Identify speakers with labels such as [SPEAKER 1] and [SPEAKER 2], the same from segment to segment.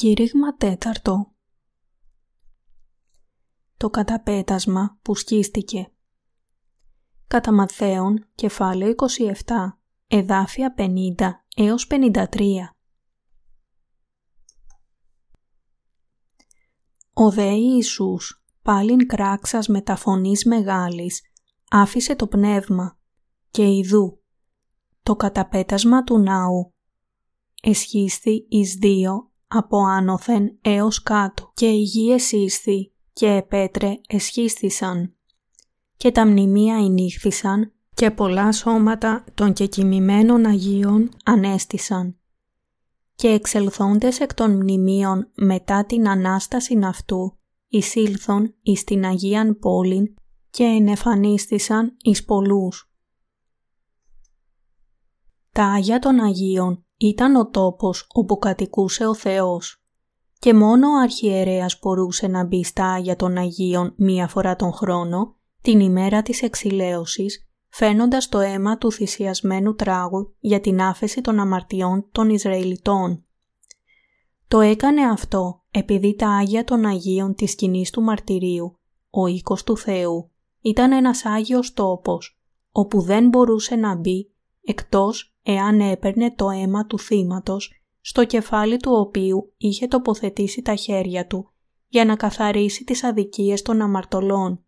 [SPEAKER 1] Κήρυγμα τέταρτο. Το καταπέτασμα που σκίστηκε. Κατά Μαθαίον, κεφάλαιο 27, εδάφια 50 έως 53 Ο δε Ιησούς, πάλιν κράξας μεταφωνής μεγάλης, άφησε το πνεύμα και ιδού, το καταπέτασμα του ναού, εσχίστη εις δύο από άνωθεν έως κάτω και η γης εσύσθη και επέτρε εσχίστησαν και τα μνημεία ενήχθησαν και πολλά σώματα των κεκοιμημένων Αγίων ανέστησαν και εξελθόντες εκ των μνημείων μετά την Ανάσταση αυτού εισήλθον εις την Αγίαν πόλην και ενεφανίστησαν εις πολλούς. Τα Άγια των Αγίων ήταν ο τόπος όπου κατοικούσε ο Θεός και μόνο ο αρχιερέας μπορούσε να μπει στα Άγια των Αγίων μία φορά τον χρόνο, την ημέρα της εξηλαίωσης, φαίνοντας το αίμα του θυσιασμένου τράγου για την άφεση των αμαρτιών των Ισραηλιτών. Το έκανε αυτό επειδή τα Άγια των Αγίων της σκηνής του μαρτυρίου, ο οίκος του Θεού, ήταν ένας Άγιος τόπος, όπου δεν μπορούσε να μπει εκτός εάν έπαιρνε το αίμα του θύματος, στο κεφάλι του οποίου είχε τοποθετήσει τα χέρια του για να καθαρίσει τις αδικίες των αμαρτωλών.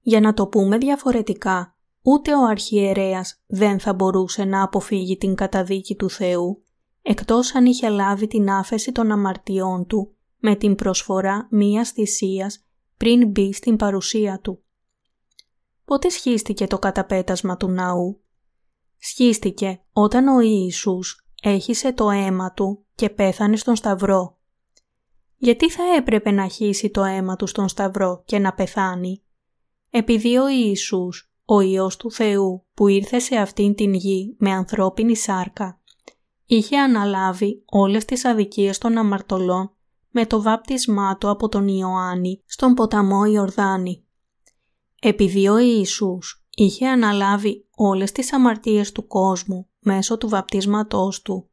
[SPEAKER 1] Για να το πούμε διαφορετικά, ούτε ο αρχιερέας δεν θα μπορούσε να αποφύγει την καταδίκη του Θεού, εκτός αν είχε λάβει την άφεση των αμαρτιών του με την προσφορά μίας θυσίας πριν μπει στην παρουσία του. Πότε σχίστηκε το καταπέτασμα του ναού; Σχίστηκε όταν ο Ιησούς έχισε το αίμα του και πέθανε στον Σταυρό. Γιατί θα έπρεπε να χύσει το αίμα του στον Σταυρό και να πεθάνει; Επειδή ο Ιησούς, ο Υιός του Θεού που ήρθε σε αυτήν την γη με ανθρώπινη σάρκα, είχε αναλάβει όλες τις αδικίες των αμαρτωλών με το βάπτισμά του από τον Ιωάννη στον ποταμό Ιορδάνη. Επειδή ο Ιησούς είχε αναλάβει όλες τις αμαρτίες του κόσμου μέσω του βαπτίσματός του,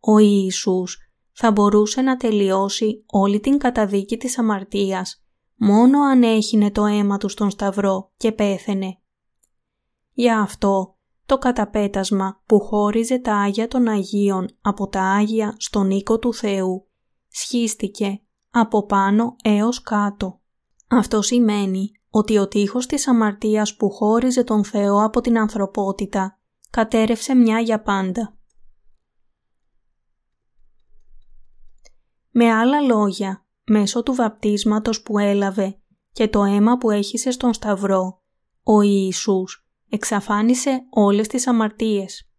[SPEAKER 1] ο Ιησούς θα μπορούσε να τελειώσει όλη την καταδίκη της αμαρτίας μόνο αν έχινε το αίμα του στον Σταυρό και πέθαινε. Γι' αυτό το καταπέτασμα που χώριζε τα Άγια των Αγίων από τα Άγια στον οίκο του Θεού σχίστηκε από πάνω έως κάτω. Αυτό σημαίνει ότι ο τείχος της αμαρτίας που χώριζε τον Θεό από την ανθρωπότητα κατέρευσε μια για πάντα. Με άλλα λόγια, μέσω του βαπτίσματος που έλαβε και το αίμα που έχισε στον Σταυρό, ο Ιησούς εξαφάνισε όλες τις αμαρτίες.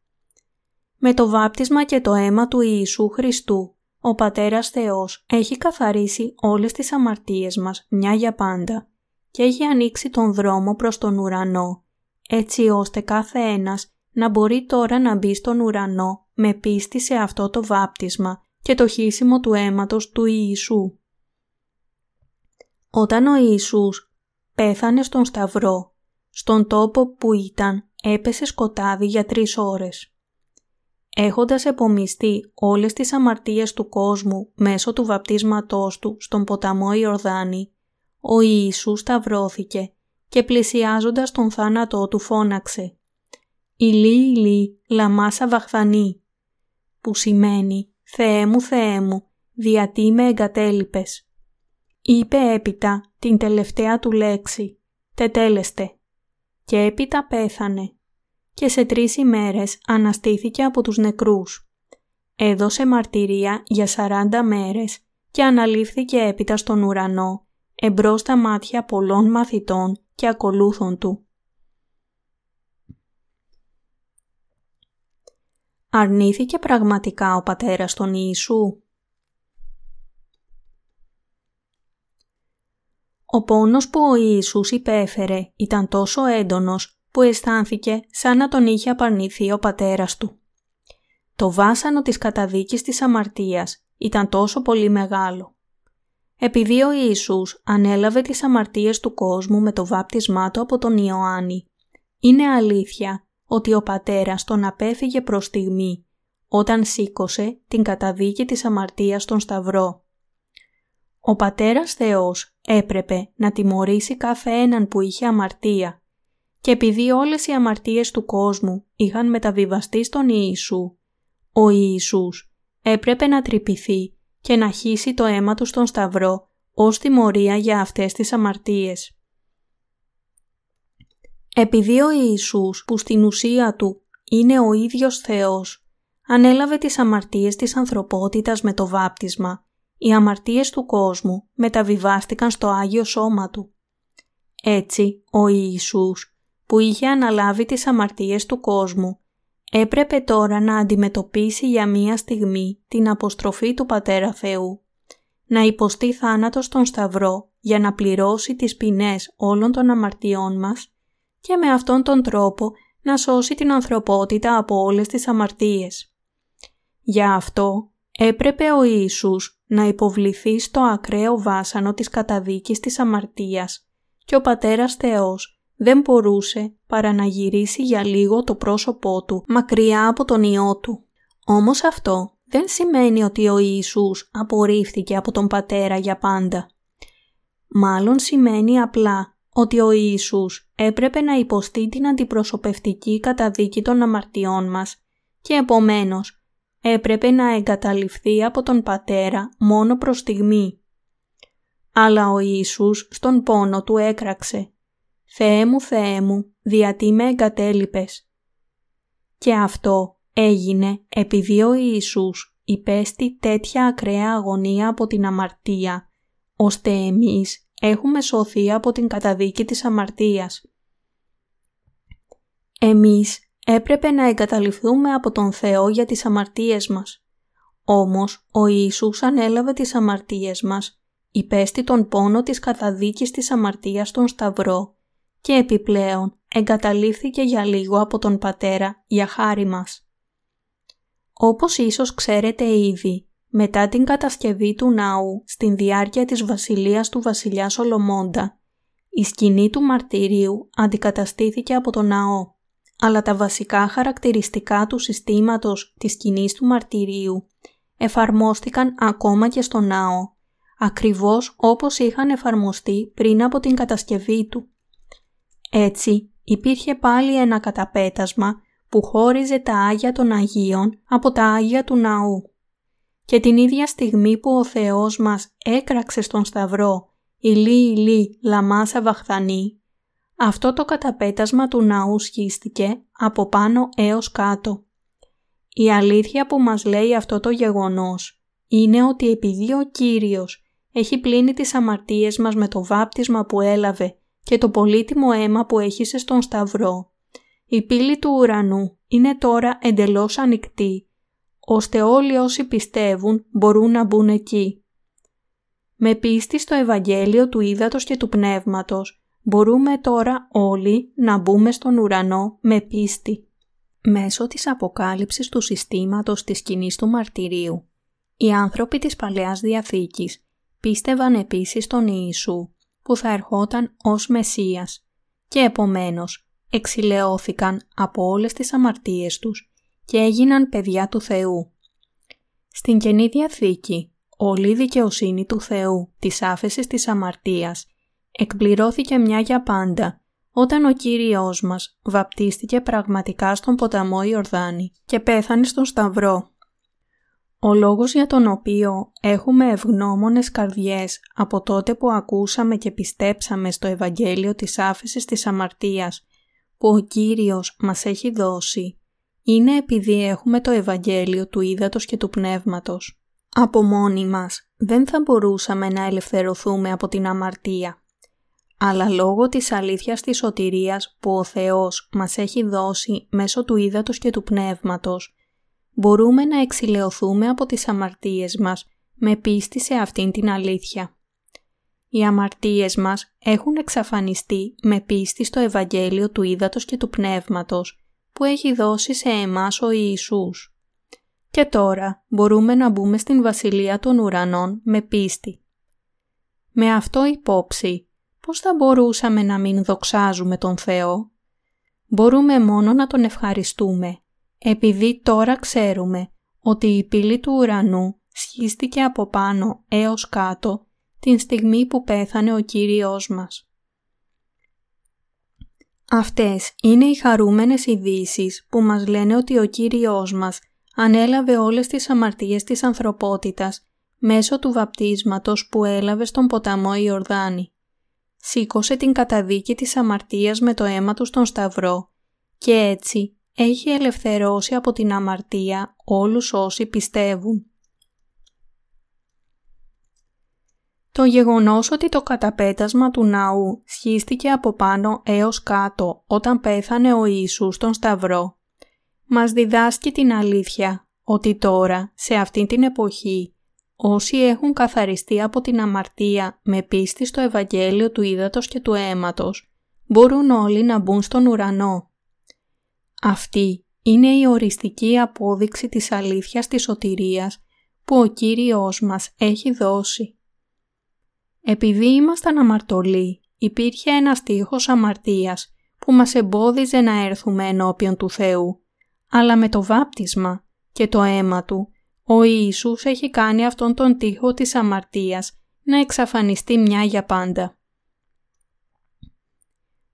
[SPEAKER 1] Με το βάπτισμα και το αίμα του Ιησού Χριστού, ο Πατέρας Θεός έχει καθαρίσει όλες τις αμαρτίες μας μια για πάντα και έχει ανοίξει τον δρόμο προς τον ουρανό, έτσι ώστε κάθε ένας να μπορεί τώρα να μπει στον ουρανό με πίστη σε αυτό το βάπτισμα και το χύσιμο του αίματος του Ιησού. Όταν ο Ιησούς πέθανε στον Σταυρό, στον τόπο που ήταν έπεσε σκοτάδι για τρεις ώρες. Έχοντας επομιστεί όλες τις αμαρτίες του κόσμου μέσω του βαπτίσματός του στον ποταμό Ιορδάνη, ο Ιησούς σταυρώθηκε και πλησιάζοντας τον θάνατό του φώναξε «Ηλί, ηλί, λαμάσα βαχθανή», που σημαίνει «Θεέ μου, Θεέ μου, διατί με εγκατέλειπες». Είπε έπειτα την τελευταία του λέξη «Τετέλεστε» και έπειτα πέθανε και σε τρεις ημέρες αναστήθηκε από τους νεκρούς. Έδωσε μαρτυρία για σαράντα μέρες και αναλήφθηκε έπειτα στον ουρανό εμπρός στα μάτια πολλών μαθητών και ακολούθων του. Αρνήθηκε πραγματικά ο πατέρας τον Ιησού; Ο πόνος που ο Ιησούς υπέφερε ήταν τόσο έντονος που αισθάνθηκε σαν να τον είχε απαρνηθεί ο πατέρας του. Το βάσανο της καταδίκης της αμαρτίας ήταν τόσο πολύ μεγάλο επειδή ο Ιησούς ανέλαβε τις αμαρτίες του κόσμου με το βάπτισμά του από τον Ιωάννη, είναι αλήθεια ότι ο πατέρας τον απέφυγε προς στιγμή, όταν σήκωσε την καταδίκη της αμαρτίας στον Σταυρό. Ο Πατέρας Θεός έπρεπε να τιμωρήσει κάθε έναν που είχε αμαρτία και επειδή όλες οι αμαρτίες του κόσμου είχαν μεταβιβαστεί στον Ιησού, ο Ιησούς έπρεπε να τρυπηθεί και να χύσει το αίμα του στον Σταυρό ως τιμωρία για αυτές τις αμαρτίες. Επειδή ο Ιησούς που στην ουσία του είναι ο ίδιος Θεός, ανέλαβε τις αμαρτίες της ανθρωπότητας με το βάπτισμα, οι αμαρτίες του κόσμου μεταβιβάστηκαν στο Άγιο Σώμα Του. Έτσι, ο Ιησούς, που είχε αναλάβει τις αμαρτίες του κόσμου, έπρεπε τώρα να αντιμετωπίσει για μία στιγμή την αποστροφή του Πατέρα Θεού, να υποστεί θάνατος στον Σταυρό για να πληρώσει τις ποινές όλων των αμαρτιών μας και με αυτόν τον τρόπο να σώσει την ανθρωπότητα από όλες τις αμαρτίες. Για αυτό έπρεπε ο Ιησούς να υποβληθεί στο ακραίο βάσανο της καταδίκης της αμαρτίας και ο Πατέρας Θεός δεν μπορούσε παρά να γυρίσει για λίγο το πρόσωπό του μακριά από τον Υιό του. Όμως αυτό δεν σημαίνει ότι ο Ιησούς απορρίφθηκε από τον Πατέρα για πάντα. Μάλλον σημαίνει απλά ότι ο Ιησούς έπρεπε να υποστεί την αντιπροσωπευτική καταδίκη των αμαρτιών μας και επομένως έπρεπε να εγκαταλειφθεί από τον Πατέρα μόνο προς στιγμή. Αλλά ο Ιησούς στον πόνο του έκραξε «Θεέ μου, Θεέ μου, διατί με εγκατέλειπες». Και αυτό έγινε επειδή ο Ιησούς υπέστη τέτοια ακραία αγωνία από την αμαρτία, ώστε εμείς έχουμε σωθεί από την καταδίκη της αμαρτίας. Εμείς έπρεπε να εγκαταλειφθούμε από τον Θεό για τις αμαρτίες μας. Όμως ο Ιησούς ανέλαβε τις αμαρτίες μας, υπέστη τον πόνο της καταδίκης της αμαρτίας στον Σταυρό και επιπλέον εγκαταλείφθηκε για λίγο από τον Πατέρα για χάρη μας. Όπως ίσως ξέρετε ήδη, μετά την κατασκευή του ναού στην διάρκεια της βασιλείας του βασιλιά Σολομώντα, η σκηνή του μαρτυρίου αντικαταστήθηκε από το ναό, αλλά τα βασικά χαρακτηριστικά του συστήματος της σκηνής του μαρτυρίου εφαρμόστηκαν ακόμα και στο ναό, ακριβώς όπως είχαν εφαρμοστεί πριν από την κατασκευή του. Έτσι υπήρχε πάλι ένα καταπέτασμα που χώριζε τα Άγια των Αγίων από τα Άγια του Ναού. Και την ίδια στιγμή που ο Θεός μας έκραξε στον Σταυρό «Ηλί, ηλί, λαμάσα βαχθανή», αυτό το καταπέτασμα του ναού σχίστηκε από πάνω έως κάτω. Η αλήθεια που μας λέει αυτό το γεγονός είναι ότι επειδή ο Κύριος έχει πλύνει τις αμαρτίες μας με το βάπτισμα που έλαβε και το πολύτιμο αίμα που έχισε στον Σταυρό, η πύλη του ουρανού είναι τώρα εντελώς ανοιχτή, ώστε όλοι όσοι πιστεύουν μπορούν να μπουν εκεί. Με πίστη στο Ευαγγέλιο του Ήδατος και του Πνεύματος, μπορούμε τώρα όλοι να μπούμε στον ουρανό με πίστη. Μέσω της αποκάλυψης του συστήματος της κοινή του μαρτυρίου, οι άνθρωποι της Παλαιάς Διαθήκης πίστευαν επίσης στον Ιησού, που θα ερχόταν ως Μεσσίας και επομένως εξηλαιώθηκαν από όλες τις αμαρτίες τους και έγιναν παιδιά του Θεού. Στην Καινή Διαθήκη, όλη η δικαιοσύνη του Θεού της άφεσης της αμαρτίας εκπληρώθηκε μια για πάντα όταν ο Κύριος μας βαπτίστηκε πραγματικά στον ποταμό Ιορδάνη και πέθανε στον Σταυρό. Ο λόγος για τον οποίο έχουμε ευγνώμονες καρδιές από τότε που ακούσαμε και πιστέψαμε στο Ευαγγέλιο της άφεσης της αμαρτίας που ο Κύριος μας έχει δώσει είναι επειδή έχουμε το Ευαγγέλιο του Ήδατος και του Πνεύματος. Από μόνοι μας δεν θα μπορούσαμε να ελευθερωθούμε από την αμαρτία. Αλλά λόγω της αλήθειας της σωτηρίας που ο Θεός μας έχει δώσει μέσω του Ήδατος και του Πνεύματος, μπορούμε να εξηλαιωθούμε από τις αμαρτίες μας με πίστη σε αυτήν την αλήθεια. Οι αμαρτίες μας έχουν εξαφανιστεί με πίστη στο Ευαγγέλιο του Ήδατος και του Πνεύματος που έχει δώσει σε εμάς ο Ιησούς. Και τώρα μπορούμε να μπούμε στην Βασιλεία των Ουρανών με πίστη. Με αυτό υπόψη, πώς θα μπορούσαμε να μην δοξάζουμε τον Θεό; Μπορούμε μόνο να Τον ευχαριστούμε, επειδή τώρα ξέρουμε ότι η πύλη του ουρανού σχίστηκε από πάνω έως κάτω την στιγμή που πέθανε ο Κύριος μας. Αυτές είναι οι χαρούμενες ειδήσεις που μας λένε ότι ο Κύριος μας ανέλαβε όλες τις αμαρτίες της ανθρωπότητας μέσω του βαπτίσματος που έλαβε στον ποταμό Ιορδάνη. Σήκωσε την καταδίκη της αμαρτίας με το αίμα του στον Σταυρό και έτσι έχει ελευθερώσει από την αμαρτία όλους όσοι πιστεύουν. Το γεγονός ότι το καταπέτασμα του ναού σχίστηκε από πάνω έως κάτω όταν πέθανε ο Ιησούς στον Σταυρό, μας διδάσκει την αλήθεια ότι τώρα, σε αυτή την εποχή, όσοι έχουν καθαριστεί από την αμαρτία με πίστη στο Ευαγγέλιο του Ήδατος και του Αίματος, μπορούν όλοι να μπουν στον ουρανό. Αυτή είναι η οριστική απόδειξη της αλήθειας της σωτηρίας που ο Κύριος μας έχει δώσει. Επειδή ήμασταν αμαρτωλοί, υπήρχε ένας στίχος αμαρτίας που μας εμπόδιζε να έρθουμε ενώπιον του Θεού, αλλά με το βάπτισμα και το αίμα Του, ο Ιησούς έχει κάνει αυτόν τον τείχο της αμαρτίας να εξαφανιστεί μια για πάντα.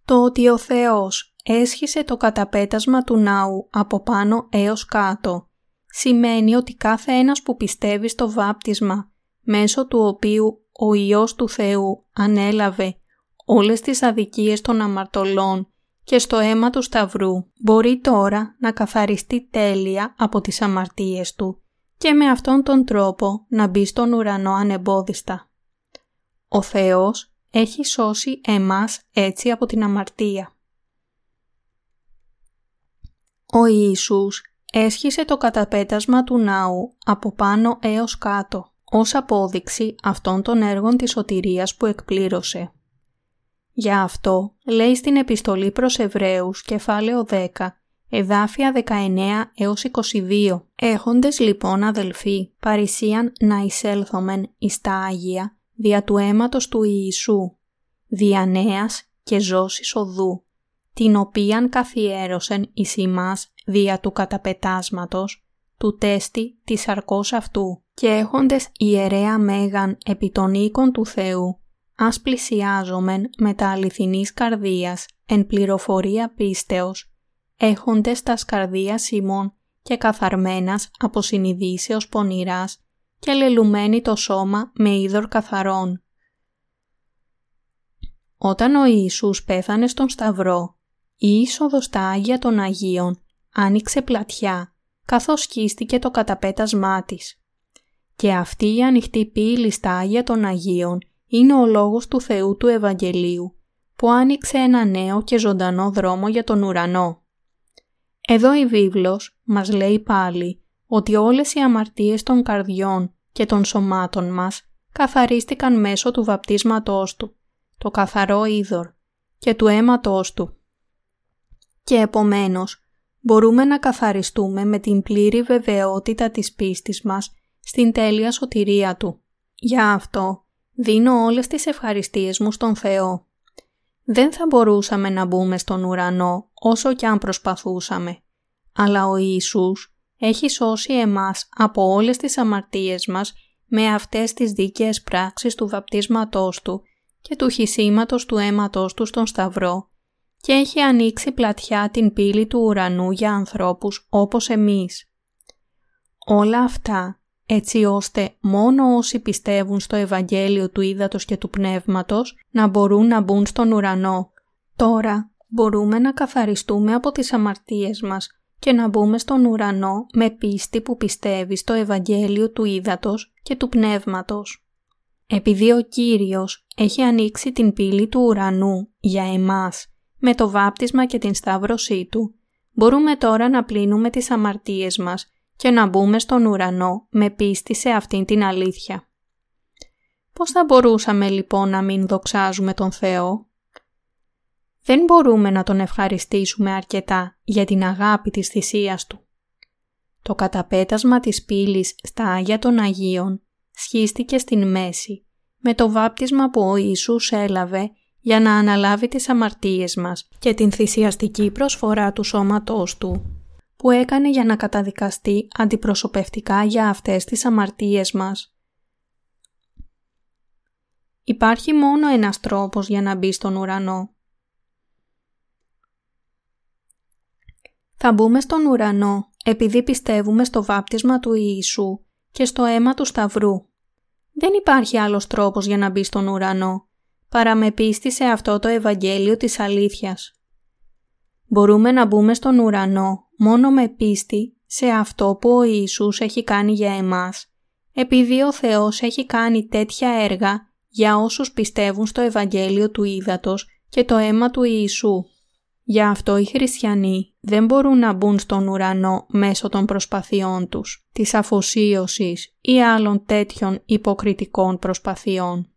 [SPEAKER 1] Το ότι ο Θεός έσχισε το καταπέτασμα του ναού από πάνω έως κάτω σημαίνει ότι κάθε ένας που πιστεύει στο βάπτισμα μέσω του οποίου ο Υιός του Θεού ανέλαβε όλες τις αδικίες των αμαρτωλών και στο αίμα του Σταυρού μπορεί τώρα να καθαριστεί τέλεια από τις αμαρτίες του και με αυτόν τον τρόπο να μπει στον ουρανό ανεμπόδιστα. Ο Θεός έχει σώσει εμάς έτσι από την αμαρτία. Ο Ιησούς έσχισε το καταπέτασμα του ναού από πάνω έως κάτω ως απόδειξη αυτών των έργων της σωτηρίας που εκπλήρωσε. Για αυτό λέει στην επιστολή προς Εβραίους κεφάλαιο 10 εδάφια 19 έως 22 «Έχοντες λοιπόν αδελφοί παρησίαν να εισέλθομεν εις τα Άγια δια του αίματος του Ιησού, δια νέας και ζώσης οδού, την οποίαν καθιέρωσεν εις ημάς δια του καταπετάσματος, του τέστη της αρκός αυτού και έχοντες ιερέα μέγαν επί των οίκων του Θεού, ας πλησιάζομεν με τα αληθινής καρδίας εν πληροφορία πίστεως, έχοντες τας σκαρδία ημών και καθαρμένας από συνειδήσεως πονηράς και λελουμένη το σώμα με είδωρ καθαρών. Όταν ο Ιησούς πέθανε στον Σταυρό, η είσοδος στα Άγια των Αγίων άνοιξε πλατιά, καθώς σκίστηκε το καταπέτασμά της. Και αυτή η ανοιχτή πύλη στα Άγια των Αγίων είναι ο λόγος του Θεού του Ευαγγελίου, που άνοιξε ένα νέο και ζωντανό δρόμο για τον ουρανό. Εδώ η βίβλος μας λέει πάλι ότι όλες οι αμαρτίες των καρδιών και των σωμάτων μας καθαρίστηκαν μέσω του βαπτίσματός Του, το καθαρό είδωρ και του αίματός Του. Και επομένως μπορούμε να καθαριστούμε με την πλήρη βεβαιότητα της πίστης μας στην τέλεια σωτηρία Του. Για αυτό δίνω όλες τις ευχαριστίες μου στον Θεό. Δεν θα μπορούσαμε να μπούμε στον ουρανό όσο κι αν προσπαθούσαμε, αλλά ο Ιησούς έχει σώσει εμάς από όλες τις αμαρτίες μας με αυτές τις δίκαιες πράξεις του βαπτίσματός Του και του χυσίματος του αίματός Του στον Σταυρό και έχει ανοίξει πλατιά την πύλη του ουρανού για ανθρώπους όπως εμείς. Όλα αυτά έτσι ώστε μόνο όσοι πιστεύουν στο Ευαγγέλιο του Ήδατος και του Πνεύματος να μπορούν να μπουν στον ουρανό. Τώρα μπορούμε να καθαριστούμε από τις αμαρτίες μας και να μπούμε στον ουρανό με πίστη που πιστεύει στο Ευαγγέλιο του Ήδατος και του Πνεύματος. Επειδή ο Κύριος έχει ανοίξει την πύλη του ουρανού για εμάς με το βάπτισμα και την σταύρωσή Του, μπορούμε τώρα να πλύνουμε τις αμαρτίες μας και να μπούμε στον ουρανό με πίστη σε αυτήν την αλήθεια. Πώς θα μπορούσαμε λοιπόν να μην δοξάζουμε τον Θεό; Δεν μπορούμε να Τον ευχαριστήσουμε αρκετά για την αγάπη της θυσίας Του. Το καταπέτασμα της πύλης στα Άγια των Αγίων σχίστηκε στην μέση με το βάπτισμα που ο Ιησούς έλαβε για να αναλάβει τις αμαρτίες μας και την θυσιαστική προσφορά του σώματός Του που έκανε για να καταδικαστεί αντιπροσωπευτικά για αυτές τις αμαρτίες μας. Υπάρχει μόνο ένας τρόπος για να μπει στον ουρανό. Θα μπούμε στον ουρανό επειδή πιστεύουμε στο βάπτισμα του Ιησού και στο αίμα του Σταυρού. Δεν υπάρχει άλλος τρόπος για να μπει στον ουρανό, παρά με πίστη σε αυτό το Ευαγγέλιο της αλήθειας. Μπορούμε να μπούμε στον ουρανό μόνο με πίστη σε αυτό που ο Ιησούς έχει κάνει για εμάς, επειδή ο Θεός έχει κάνει τέτοια έργα για όσους πιστεύουν στο Ευαγγέλιο του Ήδατος και το αίμα του Ιησού. Γι' αυτό οι χριστιανοί δεν μπορούν να μπουν στον ουρανό μέσω των προσπαθειών τους, της αφοσίωσης ή άλλων τέτοιων υποκριτικών προσπαθειών.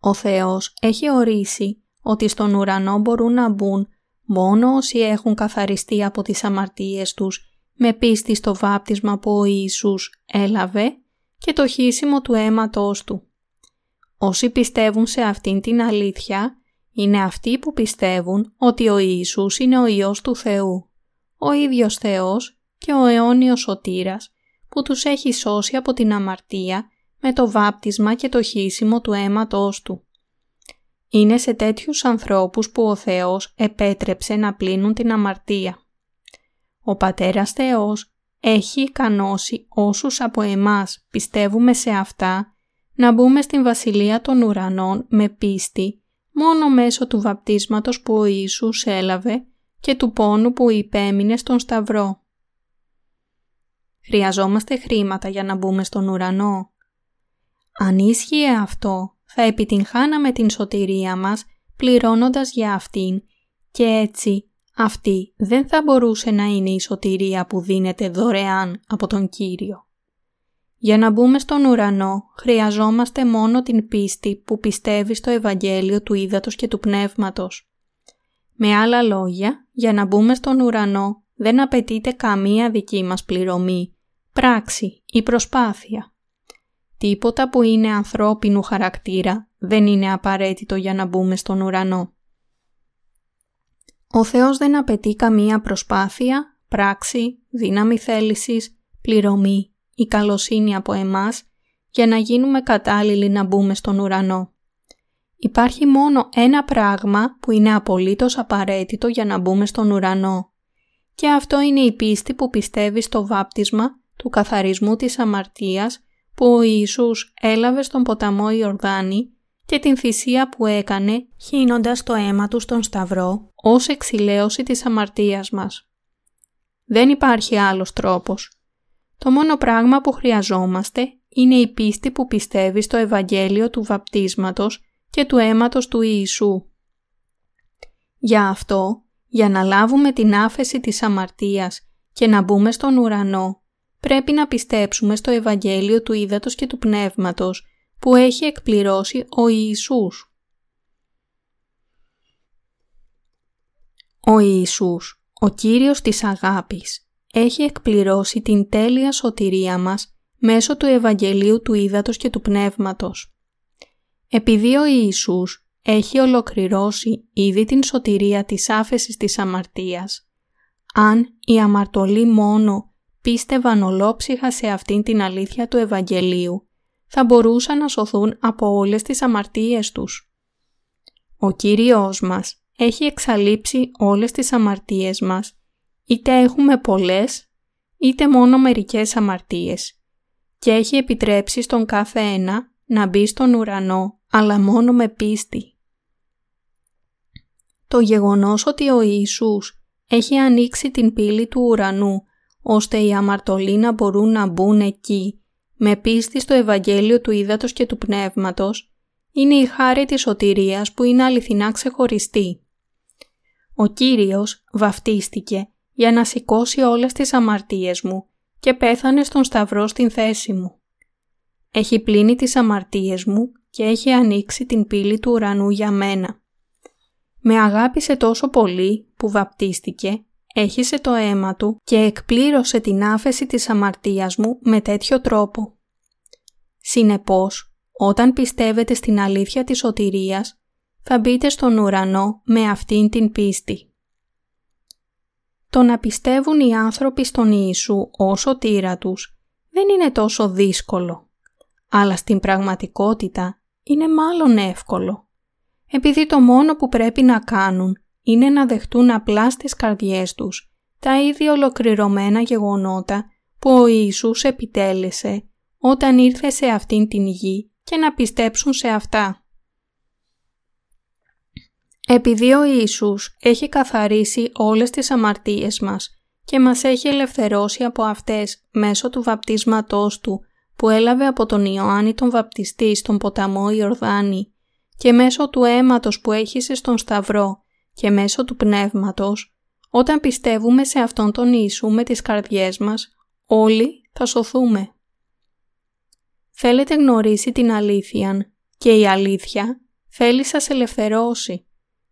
[SPEAKER 1] Ο Θεός έχει ορίσει ότι στον ουρανό μπορούν να μπουν μόνο όσοι έχουν καθαριστεί από τις αμαρτίες τους με πίστη στο βάπτισμα που ο Ιησούς έλαβε και το χύσιμο του αίματος Του. Όσοι πιστεύουν σε αυτήν την αλήθεια είναι αυτοί που πιστεύουν ότι ο Ιησούς είναι ο Υιός του Θεού, ο ίδιος Θεός και ο αιώνιος σωτήρας που τους έχει σώσει από την αμαρτία με το βάπτισμα και το χύσιμο του αίματος Του. Είναι σε τέτοιους ανθρώπους που ο Θεός επέτρεψε να πλύνουν την αμαρτία. Ο Πατέρας Θεός έχει ικανώσει όσους από εμάς πιστεύουμε σε αυτά να μπούμε στην Βασιλεία των Ουρανών με πίστη μόνο μέσω του βαπτίσματος που ο Ιησούς έλαβε και του πόνου που υπέμεινε στον Σταυρό. Χρειαζόμαστε χρήματα για να μπούμε στον ουρανό. Αν ίσχυε αυτό, θα επιτυγχάναμε την σωτηρία μας πληρώνοντας για αυτήν και έτσι αυτή δεν θα μπορούσε να είναι η σωτηρία που δίνεται δωρεάν από τον Κύριο. Για να μπούμε στον ουρανό χρειαζόμαστε μόνο την πίστη που πιστεύει στο Ευαγγέλιο του Ήδατος και του Πνεύματος. Με άλλα λόγια, για να μπούμε στον ουρανό δεν απαιτείται καμία δική μας πληρωμή, πράξη ή προσπάθεια. Τίποτα που είναι ανθρώπινου χαρακτήρα δεν είναι απαραίτητο για να μπούμε στον ουρανό. Ο Θεός δεν απαιτεί καμία προσπάθεια, πράξη, δύναμη θέλησης, πληρωμή ή καλοσύνη από εμάς για να γίνουμε κατάλληλοι να μπούμε στον ουρανό. Υπάρχει μόνο ένα πράγμα που είναι απολύτως απαραίτητο για να μπούμε στον ουρανό και αυτό είναι η πίστη που πιστεύει στο βάπτισμα του καθαρισμού της αμαρτίας που ο Ιησούς έλαβε στον ποταμό Ιορδάνη και την θυσία που έκανε χύνοντας το αίμα του στον Σταυρό ως εξηλαίωση της αμαρτίας μας. Δεν υπάρχει άλλος τρόπος. Το μόνο πράγμα που χρειαζόμαστε είναι η πίστη που πιστεύει στο Ευαγγέλιο του βαπτίσματος και του αίματος του Ιησού. Για αυτό, για να λάβουμε την άφεση της αμαρτίας και να μπούμε στον ουρανό, πρέπει να πιστέψουμε στο Ευαγγέλιο του Ήδατος και του Πνεύματος που έχει εκπληρώσει ο Ιησούς. Ο Ιησούς, ο Κύριος της αγάπης, έχει εκπληρώσει την τέλεια σωτηρία μας μέσω του Ευαγγελίου του Ήδατος και του Πνεύματος. Επειδή ο Ιησούς έχει ολοκληρώσει ήδη την σωτηρία της άφεσης της αμαρτίας, αν η αμαρτωλοί μόνο πίστευαν ολόψυχα σε αυτήν την αλήθεια του Ευαγγελίου, θα μπορούσαν να σωθούν από όλες τις αμαρτίες τους. Ο Κύριος μας έχει εξαλείψει όλες τις αμαρτίες μας, είτε έχουμε πολλές, είτε μόνο μερικές αμαρτίες και έχει επιτρέψει στον κάθε ένα να μπει στον ουρανό, αλλά μόνο με πίστη. Το γεγονός ότι ο Ιησούς έχει ανοίξει την πύλη του ουρανού, ώστε οι αμαρτωλοί να μπορούν να μπουν εκεί, με πίστη στο Ευαγγέλιο του Ήδατος και του Πνεύματος, είναι η χάρη της σωτηρίας που είναι αληθινά ξεχωριστή. Ο Κύριος βαφτίστηκε για να σηκώσει όλες τις αμαρτίες μου και πέθανε στον σταυρό στην θέση μου. Έχει πλύνει τις αμαρτίες μου και έχει ανοίξει την πύλη του ουρανού για μένα. Με αγάπησε τόσο πολύ που βαπτίστηκε, έχισε το αίμα του και εκπλήρωσε την άφεση της αμαρτίας μου με τέτοιο τρόπο. Συνεπώς, όταν πιστεύετε στην αλήθεια της σωτηρίας, θα μπείτε στον ουρανό με αυτήν την πίστη. Το να πιστεύουν οι άνθρωποι στον Ιησού ως σωτήρα τους δεν είναι τόσο δύσκολο, αλλά στην πραγματικότητα είναι μάλλον εύκολο, επειδή το μόνο που πρέπει να κάνουν είναι να δεχτούν απλά στις καρδιές τους τα ήδη ολοκληρωμένα γεγονότα που ο Ιησούς επιτέλεσε όταν ήρθε σε αυτήν την γη και να πιστέψουν σε αυτά. Επειδή ο Ιησούς έχει καθαρίσει όλες τις αμαρτίες μας και μας έχει ελευθερώσει από αυτές μέσω του βαπτίσματός Του που έλαβε από τον Ιωάννη τον βαπτιστή στον ποταμό Ιορδάνη και μέσω του αίματος που έχησε στον Σταυρό και μέσω του Πνεύματος, όταν πιστεύουμε σε Αυτόν τον Ιησού με τις καρδιές μας, όλοι θα σωθούμε. Θέλετε γνωρίσει την αλήθεια και η αλήθεια θέλει σας ελευθερώσει.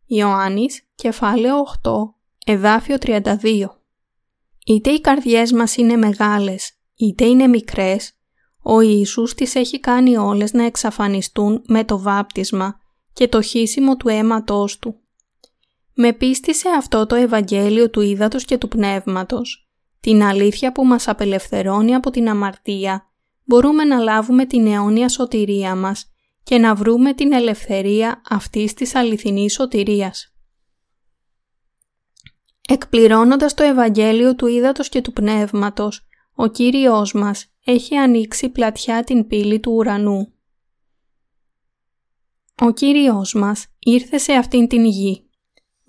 [SPEAKER 1] Ιωάννης, κεφάλαιο 8, εδάφιο 32. Είτε οι καρδιές μας είναι μεγάλες, είτε είναι μικρές, ο Ιησούς τις έχει κάνει όλες να εξαφανιστούν με το βάπτισμα και το χύσιμο του αίματός Του. Με πίστη σε αυτό το Ευαγγέλιο του Ήδατος και του Πνεύματος, την αλήθεια που μας απελευθερώνει από την αμαρτία, μπορούμε να λάβουμε την αιώνια σωτηρία μας και να βρούμε την ελευθερία αυτής της αληθινής σωτηρίας. Εκπληρώνοντας το Ευαγγέλιο του Ήδατος και του Πνεύματος, ο Κύριος μας έχει ανοίξει πλατιά την πύλη του ουρανού. Ο Κύριος μας ήρθε σε αυτήν την γη.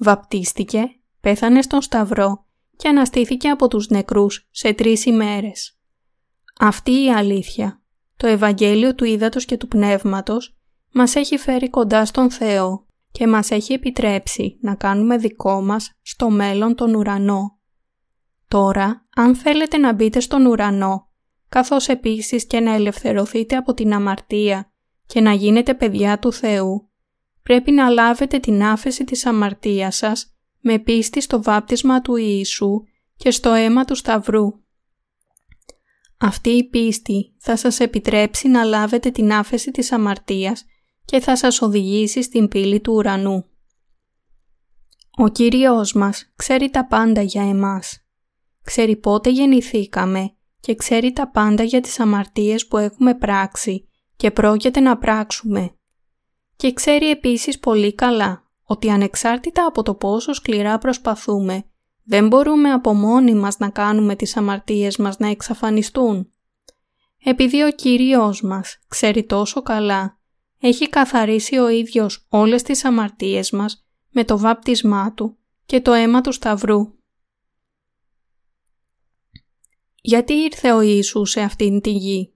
[SPEAKER 1] Βαπτίστηκε, πέθανε στον Σταυρό και αναστήθηκε από τους νεκρούς σε τρεις ημέρες. Αυτή η αλήθεια, το Ευαγγέλιο του Ήδατος και του Πνεύματος, μας έχει φέρει κοντά στον Θεό και μας έχει επιτρέψει να κάνουμε δικό μας στο μέλλον τον ουρανό. Τώρα, αν θέλετε να μπείτε στον ουρανό, καθώς επίσης και να ελευθερωθείτε από την αμαρτία και να γίνετε παιδιά του Θεού, πρέπει να λάβετε την άφεση της αμαρτίας σας με πίστη στο βάπτισμα του Ιησού και στο αίμα του Σταυρού. Αυτή η πίστη θα σας επιτρέψει να λάβετε την άφεση της αμαρτίας και θα σας οδηγήσει στην πύλη του ουρανού. Ο Κύριος μας ξέρει τα πάντα για εμάς. Ξέρει πότε γεννηθήκαμε και ξέρει τα πάντα για τις αμαρτίες που έχουμε πράξει και πρόκειται να πράξουμε. Και ξέρει επίσης πολύ καλά ότι ανεξάρτητα από το πόσο σκληρά προσπαθούμε, δεν μπορούμε από μόνοι μας να κάνουμε τις αμαρτίες μας να εξαφανιστούν. Επειδή ο Κύριος μας ξέρει τόσο καλά, έχει καθαρίσει ο ίδιος όλες τις αμαρτίες μας με το βάπτισμά Του και το αίμα του Σταυρού. Γιατί ήρθε ο Ιησούς σε αυτήν τη γη;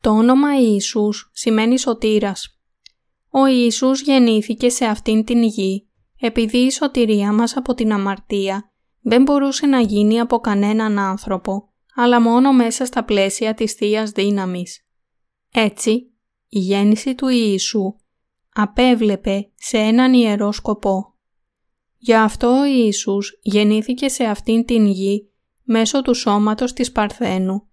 [SPEAKER 1] Το όνομα Ιησούς σημαίνει σωτήρας. Ο Ιησούς γεννήθηκε σε αυτήν την γη επειδή η σωτηρία μας από την αμαρτία δεν μπορούσε να γίνει από κανέναν άνθρωπο, αλλά μόνο μέσα στα πλαίσια της θείας Δύναμης. Έτσι, η γέννηση του Ιησού απέβλεπε σε έναν ιερό σκοπό. Γι' αυτό ο Ιησούς γεννήθηκε σε αυτήν την γη μέσω του σώματος της Παρθένου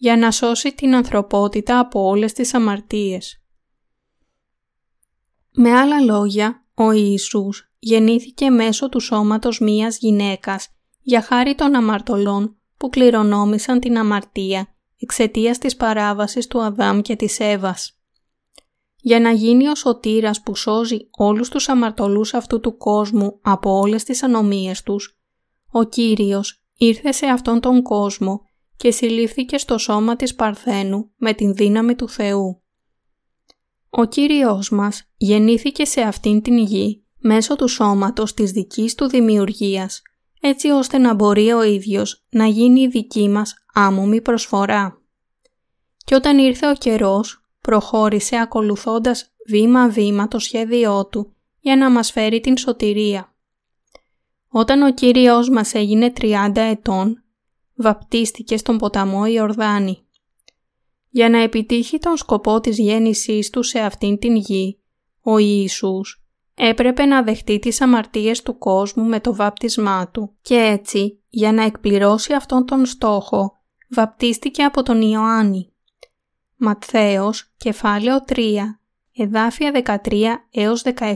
[SPEAKER 1] για να σώσει την ανθρωπότητα από όλες τις αμαρτίες. Με άλλα λόγια, ο Ιησούς γεννήθηκε μέσω του σώματος μίας γυναίκας για χάρη των αμαρτωλών που κληρονόμησαν την αμαρτία εξαιτίας της παράβασης του Αδάμ και της Εύας. Για να γίνει ο σωτήρας που σώζει όλους τους αμαρτωλούς αυτού του κόσμου από όλες τις ανομίες τους, ο Κύριος ήρθε σε αυτόν τον κόσμο και συλλήφθηκε στο σώμα της Παρθένου με την δύναμη του Θεού. Ο Κύριος μας γεννήθηκε σε αυτήν την γη μέσω του σώματος της δικής του δημιουργίας, έτσι ώστε να μπορεί ο ίδιος να γίνει η δική μας άμομη προσφορά. Και όταν ήρθε ο καιρός, προχώρησε ακολουθώντας βήμα-βήμα το σχέδιό του για να μας φέρει την σωτηρία. Όταν ο Κύριος μας έγινε 30 ετών, βαπτίστηκε στον ποταμό Ιορδάνη. Για να επιτύχει τον σκοπό της γέννησής του σε αυτήν την γη, ο Ιησούς έπρεπε να δεχτεί τις αμαρτίες του κόσμου με το βάπτισμά του και έτσι, για να εκπληρώσει αυτόν τον στόχο, βαπτίστηκε από τον Ιωάννη. Ματθαίος, κεφάλαιο 3, εδάφια 13 έως 17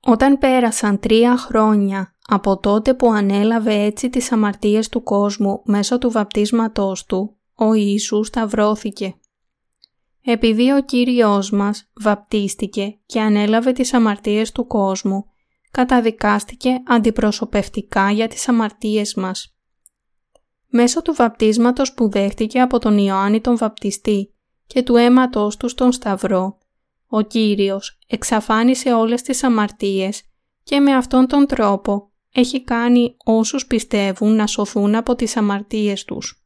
[SPEAKER 1] Όταν πέρασαν τρία χρόνια από τότε που ανέλαβε έτσι τις αμαρτίες του κόσμου μέσω του βαπτίσματός του, ο Ιησούς σταυρώθηκε. Επειδή ο Κύριος μας βαπτίστηκε και ανέλαβε τις αμαρτίες του κόσμου, καταδικάστηκε αντιπροσωπευτικά για τις αμαρτίες μας. Μέσω του βαπτίσματος που δέχτηκε από τον Ιωάννη τον βαπτιστή και του αίματος του στον Σταυρό, ο Κύριος εξαφάνισε όλες τις αμαρτίες και με αυτόν τον τρόπο έχει κάνει όσους πιστεύουν να σωθούν από τις αμαρτίες τους.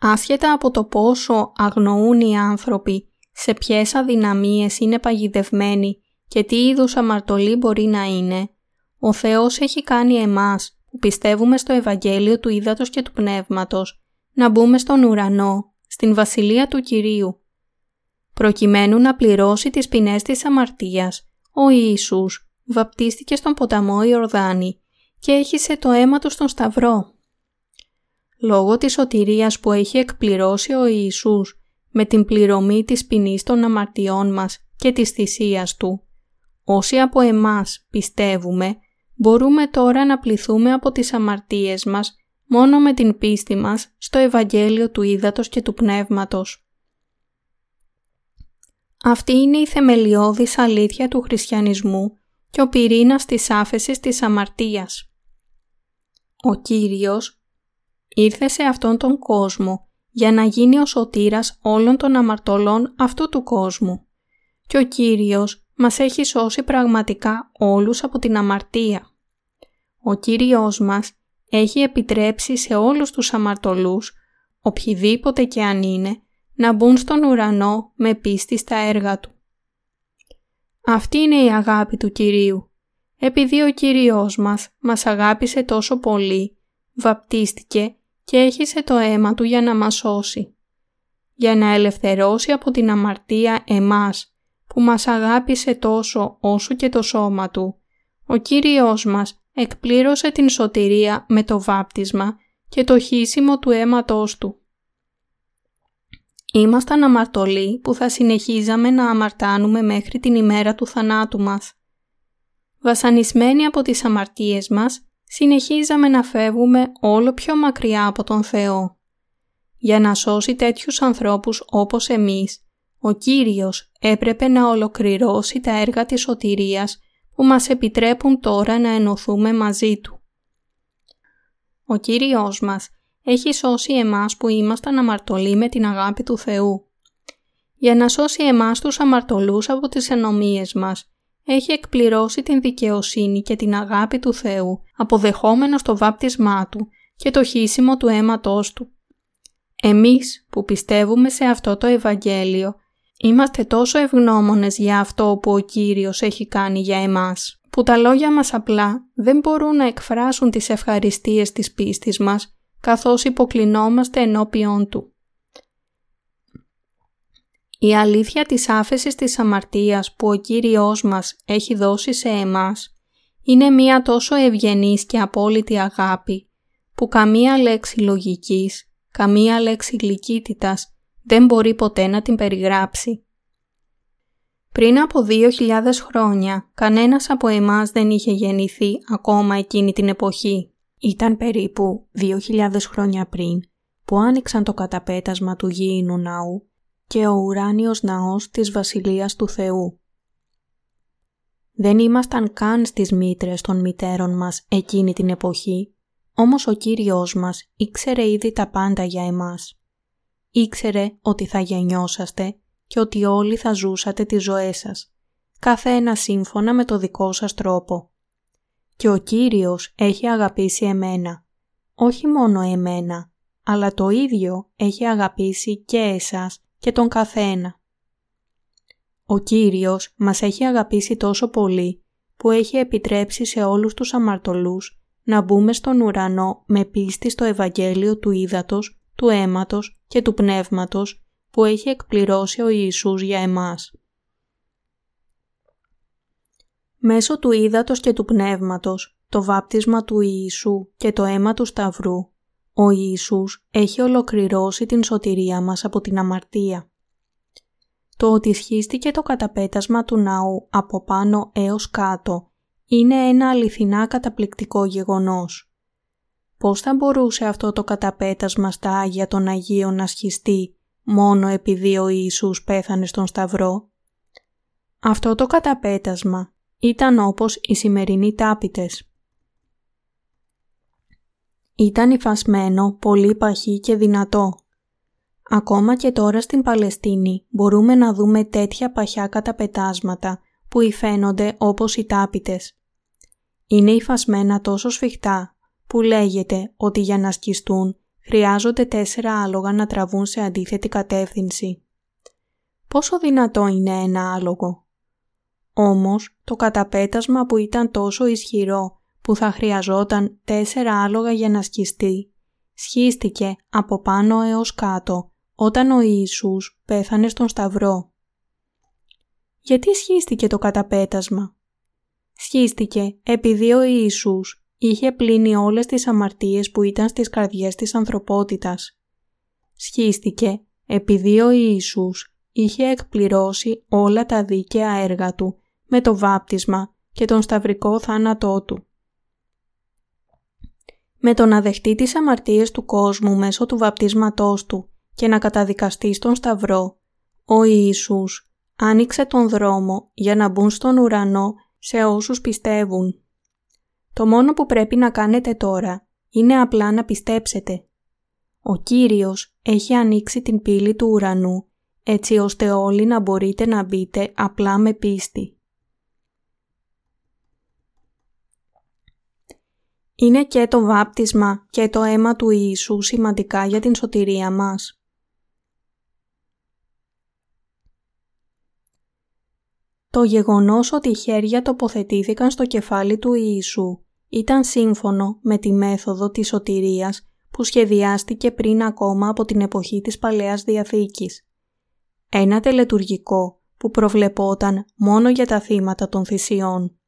[SPEAKER 1] Άσχετα από το πόσο αγνοούν οι άνθρωποι, σε ποιες αδυναμίες είναι παγιδευμένοι και τι είδους αμαρτωλή μπορεί να είναι, ο Θεός έχει κάνει εμάς που πιστεύουμε στο Ευαγγέλιο του Ήδατος και του Πνεύματος να μπούμε στον ουρανό, στην Βασιλεία του Κυρίου. Προκειμένου να πληρώσει τις ποινές της αμαρτίας, ο Ιησούς βαπτίστηκε στον ποταμό Ιορδάνη και έχισε το αίμα του στον Σταυρό. Λόγω της σωτηρίας που έχει εκπληρώσει ο Ιησούς με την πληρωμή της ποινής των αμαρτιών μας και της θυσίας Του, όσοι από εμάς πιστεύουμε, μπορούμε τώρα να πληθούμε από τις αμαρτίες μας μόνο με την πίστη μας στο Ευαγγέλιο του Ήδατος και του Πνεύματος. Αυτή είναι η θεμελιώδης αλήθεια του χριστιανισμού και ο πυρήνας της άφεσης της αμαρτίας. Ο Κύριος ήρθε σε αυτόν τον κόσμο για να γίνει ο σωτήρας όλων των αμαρτωλών αυτού του κόσμου και ο Κύριος μας έχει σώσει πραγματικά όλους από την αμαρτία. Ο Κύριος μας έχει επιτρέψει σε όλους τους αμαρτωλούς, οποιοδήποτε και αν είναι, να μπουν στον ουρανό με πίστη στα έργα Του. Αυτή είναι η αγάπη του Κυρίου. Επειδή ο Κύριος μας μας αγάπησε τόσο πολύ, βαπτίστηκε και έχισε το αίμα Του για να μας σώσει. Για να ελευθερώσει από την αμαρτία εμάς που μας αγάπησε τόσο όσο και το σώμα Του, ο Κύριος μας εκπλήρωσε την σωτηρία με το βάπτισμα και το χύσιμο του αίματός Του. Ήμασταν αμαρτωλοί που θα συνεχίζαμε να αμαρτάνουμε μέχρι την ημέρα του θανάτου μας. Βασανισμένοι από τις αμαρτίες μας, συνεχίζαμε να φεύγουμε όλο πιο μακριά από τον Θεό. Για να σώσει τέτοιους ανθρώπους όπως εμείς, ο Κύριος έπρεπε να ολοκληρώσει τα έργα της σωτηρίας που μας επιτρέπουν τώρα να ενωθούμε μαζί Του. Ο Κύριος μας έχει σώσει εμάς που ήμασταν αμαρτωλοί με την αγάπη του Θεού. Για να σώσει εμάς τους αμαρτωλούς από τις ενομίες μας, έχει εκπληρώσει την δικαιοσύνη και την αγάπη του Θεού, αποδεχόμενος το βάπτισμά Του και το χύσιμο του αίματός Του. Εμείς που πιστεύουμε σε αυτό το Ευαγγέλιο, είμαστε τόσο ευγνώμονες για αυτό που ο Κύριος έχει κάνει για εμάς, που τα λόγια μας απλά δεν μπορούν να εκφράσουν τις ευχαριστίες της πίστης μας καθώς υποκλεινόμαστε ενώπιόν Του. Η αλήθεια της άφεσης της αμαρτίας που ο Κύριος μας έχει δώσει σε εμάς είναι μία τόσο ευγενής και απόλυτη αγάπη που καμία λέξη λογικής, καμία λέξη γλυκύτητας δεν μπορεί ποτέ να την περιγράψει. Πριν από δύο χιλιάδες χρόνια, κανένας από εμάς δεν είχε γεννηθεί ακόμα εκείνη την εποχή. Ήταν περίπου 2.000 χρόνια πριν που άνοιξαν το καταπέτασμα του γήινου ναού και ο ουράνιος ναός της Βασιλείας του Θεού. Δεν ήμασταν καν στις μήτρες των μητέρων μας εκείνη την εποχή, όμως ο Κύριος μας ήξερε ήδη τα πάντα για εμάς. Ήξερε ότι θα γεννιόσαστε και ότι όλοι θα ζούσατε τις ζωές σας, κάθε ένα σύμφωνα με το δικό σας τρόπο και ο Κύριος έχει αγαπήσει εμένα. Όχι μόνο εμένα, αλλά το ίδιο έχει αγαπήσει και εσάς και τον καθένα. Ο Κύριος μας έχει αγαπήσει τόσο πολύ που έχει επιτρέψει σε όλους τους αμαρτωλούς να μπούμε στον ουρανό με πίστη στο Ευαγγέλιο του Ήδατος, του Αίματος και του Πνεύματος που έχει εκπληρώσει ο Ιησούς για εμάς. Μέσω του ύδατος και του πνεύματος, το βάπτισμα του Ιησού και το αίμα του Σταυρού, ο Ιησούς έχει ολοκληρώσει την σωτηρία μας από την αμαρτία. Το ότι σχίστηκε το καταπέτασμα του ναού από πάνω έως κάτω είναι ένα αληθινά καταπληκτικό γεγονός. Πώς θα μπορούσε αυτό το καταπέτασμα στα Άγια των Αγίων να σχιστεί μόνο επειδή ο Ιησούς πέθανε στον Σταυρό; Αυτό το καταπέτασμα ήταν όπως οι σημερινοί τάπητες. Ήταν υφασμένο, πολύ παχύ και δυνατό. Ακόμα και τώρα στην Παλαιστίνη μπορούμε να δούμε τέτοια παχιά καταπετάσματα που υφαίνονται όπως οι τάπητες. Είναι υφασμένα τόσο σφιχτά που λέγεται ότι για να σκιστούν χρειάζονται τέσσερα άλογα να τραβούν σε αντίθετη κατεύθυνση. Πόσο δυνατό είναι ένα άλογο; Όμως το καταπέτασμα που ήταν τόσο ισχυρό που θα χρειαζόταν τέσσερα άλογα για να σκιστεί, σχίστηκε από πάνω έως κάτω όταν ο Ιησούς πέθανε στον Σταυρό. Γιατί σχίστηκε το καταπέτασμα; Σχίστηκε επειδή ο Ιησούς είχε πλύνει όλες τις αμαρτίες που ήταν στις καρδιές της ανθρωπότητας. Σχίστηκε επειδή ο Ιησούς είχε εκπληρώσει όλα τα δίκαια έργα του με το βάπτισμα και τον σταυρικό θάνατό του. Με το να δεχτεί τις αμαρτίες του κόσμου μέσω του βαπτίσματός του και να καταδικαστεί στον σταυρό, ο Ιησούς άνοιξε τον δρόμο για να μπουν στον ουρανό σε όσους πιστεύουν. Το μόνο που πρέπει να κάνετε τώρα είναι απλά να πιστέψετε. Ο Κύριος έχει ανοίξει την πύλη του ουρανού έτσι ώστε όλοι να μπορείτε να μπείτε απλά με πίστη. Είναι και το βάπτισμα και το αίμα του Ιησού σημαντικά για την σωτηρία μας. Το γεγονός ότι οι χέρια τοποθετήθηκαν στο κεφάλι του Ιησού ήταν σύμφωνο με τη μέθοδο της σωτηρίας που σχεδιάστηκε πριν ακόμα από την εποχή της Παλαιάς Διαθήκης. Ένα τελετουργικό που προβλεπόταν μόνο για τα θύματα των θυσιών.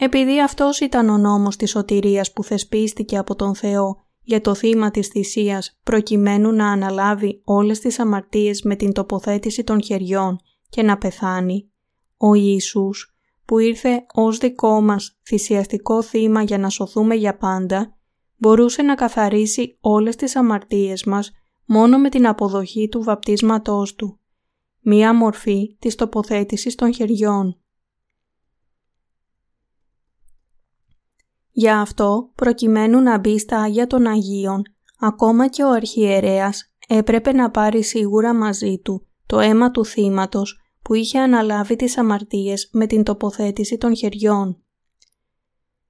[SPEAKER 1] Επειδή αυτός ήταν ο νόμος της σωτηρίας που θεσπίστηκε από τον Θεό για το θύμα της θυσίας προκειμένου να αναλάβει όλες τις αμαρτίες με την τοποθέτηση των χεριών και να πεθάνει, ο Ιησούς που ήρθε ως δικό μας θυσιαστικό θύμα για να σωθούμε για πάντα, μπορούσε να καθαρίσει όλες τις αμαρτίες μας μόνο με την αποδοχή του βαπτίσματός του, μία μορφή της τοποθέτησης των χεριών. Γι' αυτό, προκειμένου να μπει στα Άγια των Αγίων, ακόμα και ο αρχιερέας έπρεπε να πάρει σίγουρα μαζί του το αίμα του θύματος που είχε αναλάβει τις αμαρτίες με την τοποθέτηση των χεριών.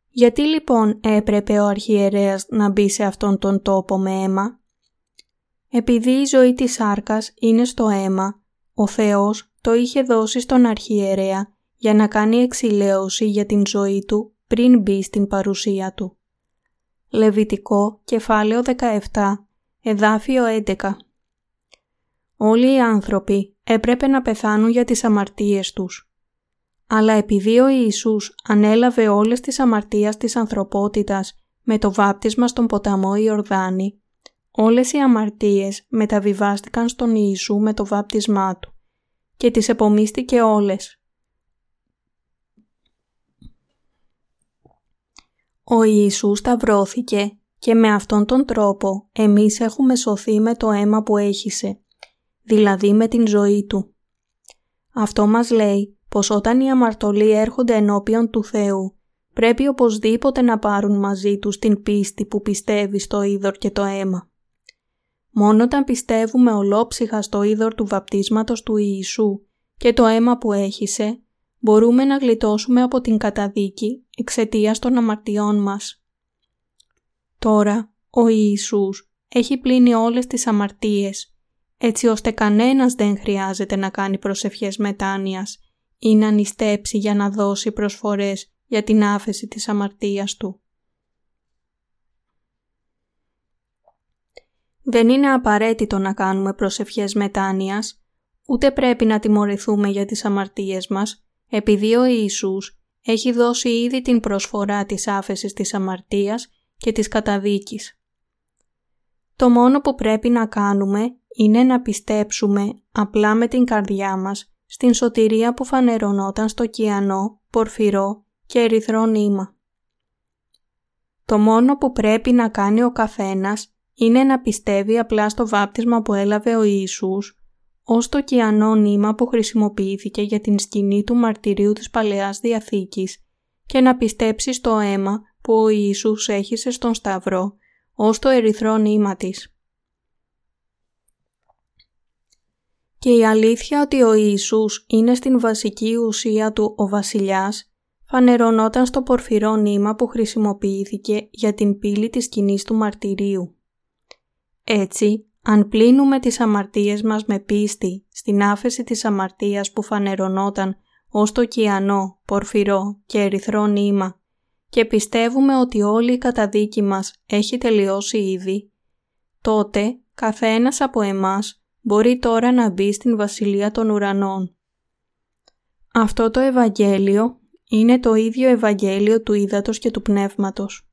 [SPEAKER 1] Γιατί λοιπόν έπρεπε ο αρχιερέας να μπει σε αυτόν τον τόπο με αίμα; Επειδή η ζωή της σάρκας είναι στο αίμα, ο Θεός το είχε δώσει στον αρχιερέα για να κάνει εξηλαίωση για την ζωή του πριν μπει στην παρουσία του. Λεβιτικό, κεφάλαιο 17, εδάφιο 11 Όλοι οι άνθρωποι έπρεπε να πεθάνουν για τις αμαρτίες τους. Αλλά επειδή ο Ιησούς ανέλαβε όλες τις αμαρτίες της ανθρωπότητας με το βάπτισμα στον ποταμό Ιορδάνη, όλες οι αμαρτίες μεταβιβάστηκαν στον Ιησού με το βάπτισμά του και τις επομίστηκε όλες. Ο Ιησούς σταυρώθηκε και με αυτόν τον τρόπο εμείς έχουμε σωθεί με το αίμα που έχησε δηλαδή με την ζωή του. Αυτό μας λέει πως όταν οι αμαρτωλοί έρχονται ενώπιον του Θεού, πρέπει οπωσδήποτε να πάρουν μαζί τους την πίστη που πιστεύει στο είδωρ και το αίμα. Μόνο όταν πιστεύουμε ολόψυχα στο είδωρ του βαπτίσματος του Ιησού και το αίμα που έχησε, μπορούμε να γλιτώσουμε από την καταδίκη εξαιτίας των αμαρτιών μας. Τώρα, ο Ιησούς έχει πλύνει όλες τις αμαρτίες έτσι ώστε κανένας δεν χρειάζεται να κάνει προσευχές μετάνοιας ή να νηστέψει για να δώσει προσφορές για την άφεση της αμαρτίας του. Δεν είναι απαραίτητο να κάνουμε προσευχές μετάνοιας, ούτε πρέπει να τιμωρηθούμε για τις αμαρτίες μας, επειδή ο Ιησούς έχει δώσει ήδη την προσφορά της άφεσης της αμαρτίας και της καταδίκης. Το μόνο που πρέπει να κάνουμε είναι να πιστέψουμε απλά με την καρδιά μας στην σωτηρία που φανερωνόταν στο κιανό, πορφυρό και ερυθρό νήμα. Το μόνο που πρέπει να κάνει ο καθένας είναι να πιστεύει απλά στο βάπτισμα που έλαβε ο Ιησούς ως το κιανό νήμα που χρησιμοποιήθηκε για την σκηνή του μαρτυρίου της Παλαιάς Διαθήκης και να πιστέψει στο αίμα που ο Ιησούς έχισε στον Σταυρό ως το ερυθρό νήμα της. Και η αλήθεια ότι ο Ιησούς είναι στην βασική ουσία του ο βασιλιάς φανερωνόταν στο πορφυρό νήμα που χρησιμοποιήθηκε για την πύλη της σκηνής του μαρτυρίου. Έτσι, αν πλύνουμε τις αμαρτίες μας με πίστη στην άφεση της αμαρτίας που φανερωνόταν ως το κιανό, πορφυρό και ερυθρό νήμα και πιστεύουμε ότι όλη η καταδίκη μας έχει τελειώσει ήδη, τότε καθένας από εμάς μπορεί τώρα να μπει στην Βασιλεία των Ουρανών. Αυτό το Ευαγγέλιο είναι το ίδιο Ευαγγέλιο του Ήδατος και του Πνεύματος.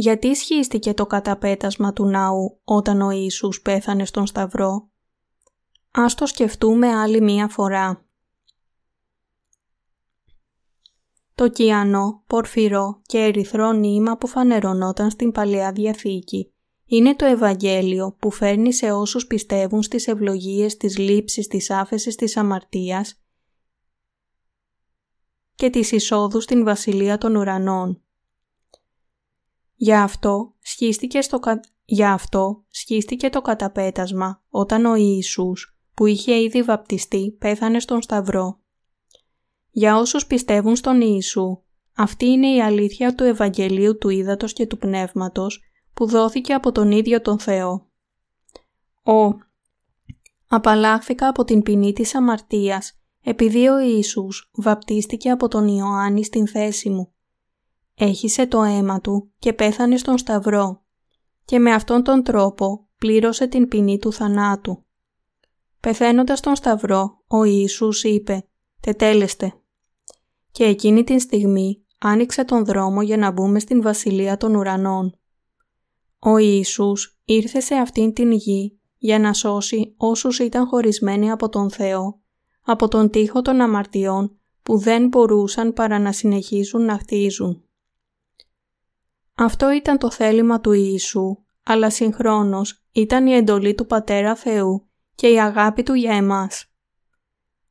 [SPEAKER 1] Γιατί σχίστηκε το καταπέτασμα του ναού όταν ο Ιησούς πέθανε στον Σταυρό; Ας το σκεφτούμε άλλη μία φορά. Το κιανό, πορφυρό και ερυθρό νήμα που φανερωνόταν στην Παλαιά Διαθήκη είναι το Ευαγγέλιο που φέρνει σε όσους πιστεύουν στις ευλογίες της λήψης της άφεσης της αμαρτίας και της εισόδου στην Βασιλεία των Ουρανών. Για αυτό σχίστηκε, στο Για αυτό σχίστηκε το καταπέτασμα όταν ο Ιησούς που είχε ήδη βαπτιστεί πέθανε στον Σταυρό. Για όσους πιστεύουν στον Ιησού, αυτή είναι η αλήθεια του Ευαγγελίου του Ήδατος και του Πνεύματος που δόθηκε από τον ίδιο τον Θεό. Ο «Απαλλάχθηκα από την ποινή της αμαρτίας επειδή ο Ιησούς βαπτίστηκε από τον Ιωάννη στην θέση μου έχισε το αίμα του και πέθανε στον Σταυρό και με αυτόν τον τρόπο πλήρωσε την ποινή του θανάτου. Πεθαίνοντας στον Σταυρό, ο Ιησούς είπε «Τετέλεστε» και εκείνη την στιγμή άνοιξε τον δρόμο για να μπούμε στην Βασιλεία των Ουρανών. Ο Ιησούς ήρθε σε αυτήν την γη για να σώσει όσους ήταν χωρισμένοι από τον Θεό, από τον τείχο των αμαρτιών που δεν μπορούσαν παρά να συνεχίσουν να χτίζουν. Αυτό ήταν το θέλημα του Ιησού, αλλά συγχρόνως ήταν η εντολή του Πατέρα Θεού και η αγάπη Του για εμάς.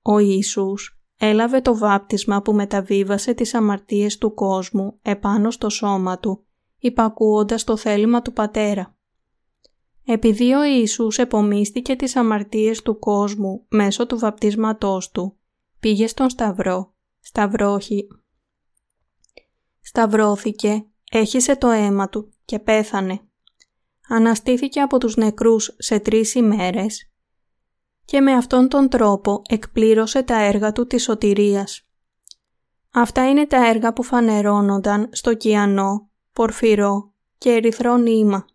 [SPEAKER 1] Ο Ιησούς έλαβε το βάπτισμα που μεταβίβασε τις αμαρτίες του κόσμου επάνω στο σώμα Του, υπακούοντας το θέλημα του Πατέρα. Επειδή ο Ιησούς επομίστηκε τις αμαρτίες του κόσμου μέσω του βαπτίσματός Του, πήγε στον Σταυρό, σταυρόχη, σταυρώθηκε Έχισε το αίμα του και πέθανε. Αναστήθηκε από τους νεκρούς σε τρεις ημέρες και με αυτόν τον τρόπο εκπλήρωσε τα έργα του της σωτηρίας. Αυτά είναι τα έργα που φανερώνονταν στο κιανό, πορφυρό και ερυθρό νήμα,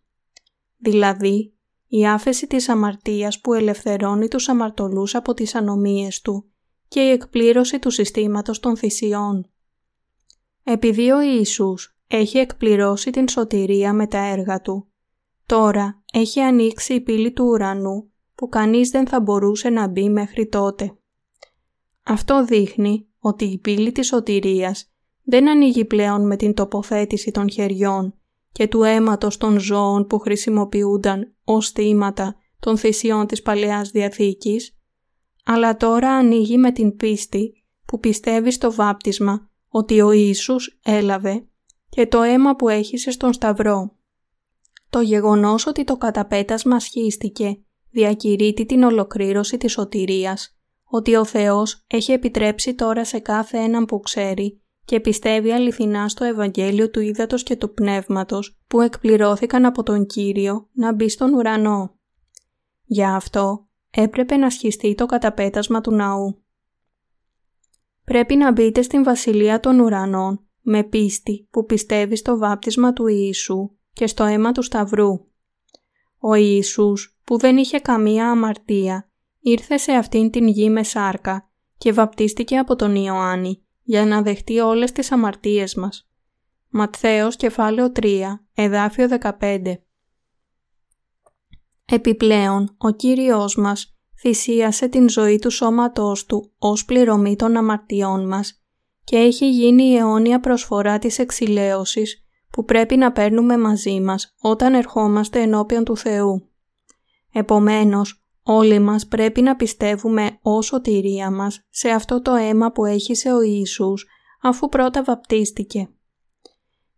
[SPEAKER 1] δηλαδή η άφεση της αμαρτίας που ελευθερώνει τους αμαρτωλούς από τις ανομίες του και η εκπλήρωση του συστήματος των θυσιών. Επειδή ο Ιησούς έχει εκπληρώσει την σωτηρία με τα έργα του. Τώρα έχει ανοίξει η πύλη του ουρανού που κανείς δεν θα μπορούσε να μπει μέχρι τότε. Αυτό δείχνει ότι η πύλη της σωτηρίας δεν ανοίγει πλέον με την τοποθέτηση των χεριών και του αίματος των ζώων που χρησιμοποιούνταν ως θύματα των θυσιών της Παλαιάς Διαθήκης, αλλά τώρα ανοίγει με την πίστη που πιστεύει στο βάπτισμα ότι ο Ιησούς έλαβε και το αίμα που έχησε στον Σταυρό. Το γεγονός ότι το καταπέτασμα σχίστηκε διακηρύττει την ολοκλήρωση της σωτηρίας, ότι ο Θεός έχει επιτρέψει τώρα σε κάθε έναν που ξέρει και πιστεύει αληθινά στο Ευαγγέλιο του Ήδατος και του Πνεύματος που εκπληρώθηκαν από τον Κύριο να μπει στον ουρανό. Για αυτό έπρεπε να σχιστεί το καταπέτασμα του ναού. Πρέπει να μπείτε στην Βασιλεία των Ουρανών με πίστη που πιστεύει στο βάπτισμα του Ιησού και στο αίμα του Σταυρού. Ο Ιησούς που δεν είχε καμία αμαρτία ήρθε σε αυτήν την γη με σάρκα και βαπτίστηκε από τον Ιωάννη για να δεχτεί όλες τις αμαρτίες μας. Ματθαίος κεφάλαιο 3, εδάφιο 15. Επιπλέον, ο Κύριος μας θυσίασε την ζωή του σώματός του ως πληρωμή των αμαρτιών μας και έχει γίνει η αιώνια προσφορά της εξηλαίωσης που πρέπει να παίρνουμε μαζί μας όταν ερχόμαστε ενώπιον του Θεού. Επομένως, όλοι μας πρέπει να πιστεύουμε ως σωτηρία μας σε αυτό το αίμα που έχησε ο Ιησούς αφού πρώτα βαπτίστηκε.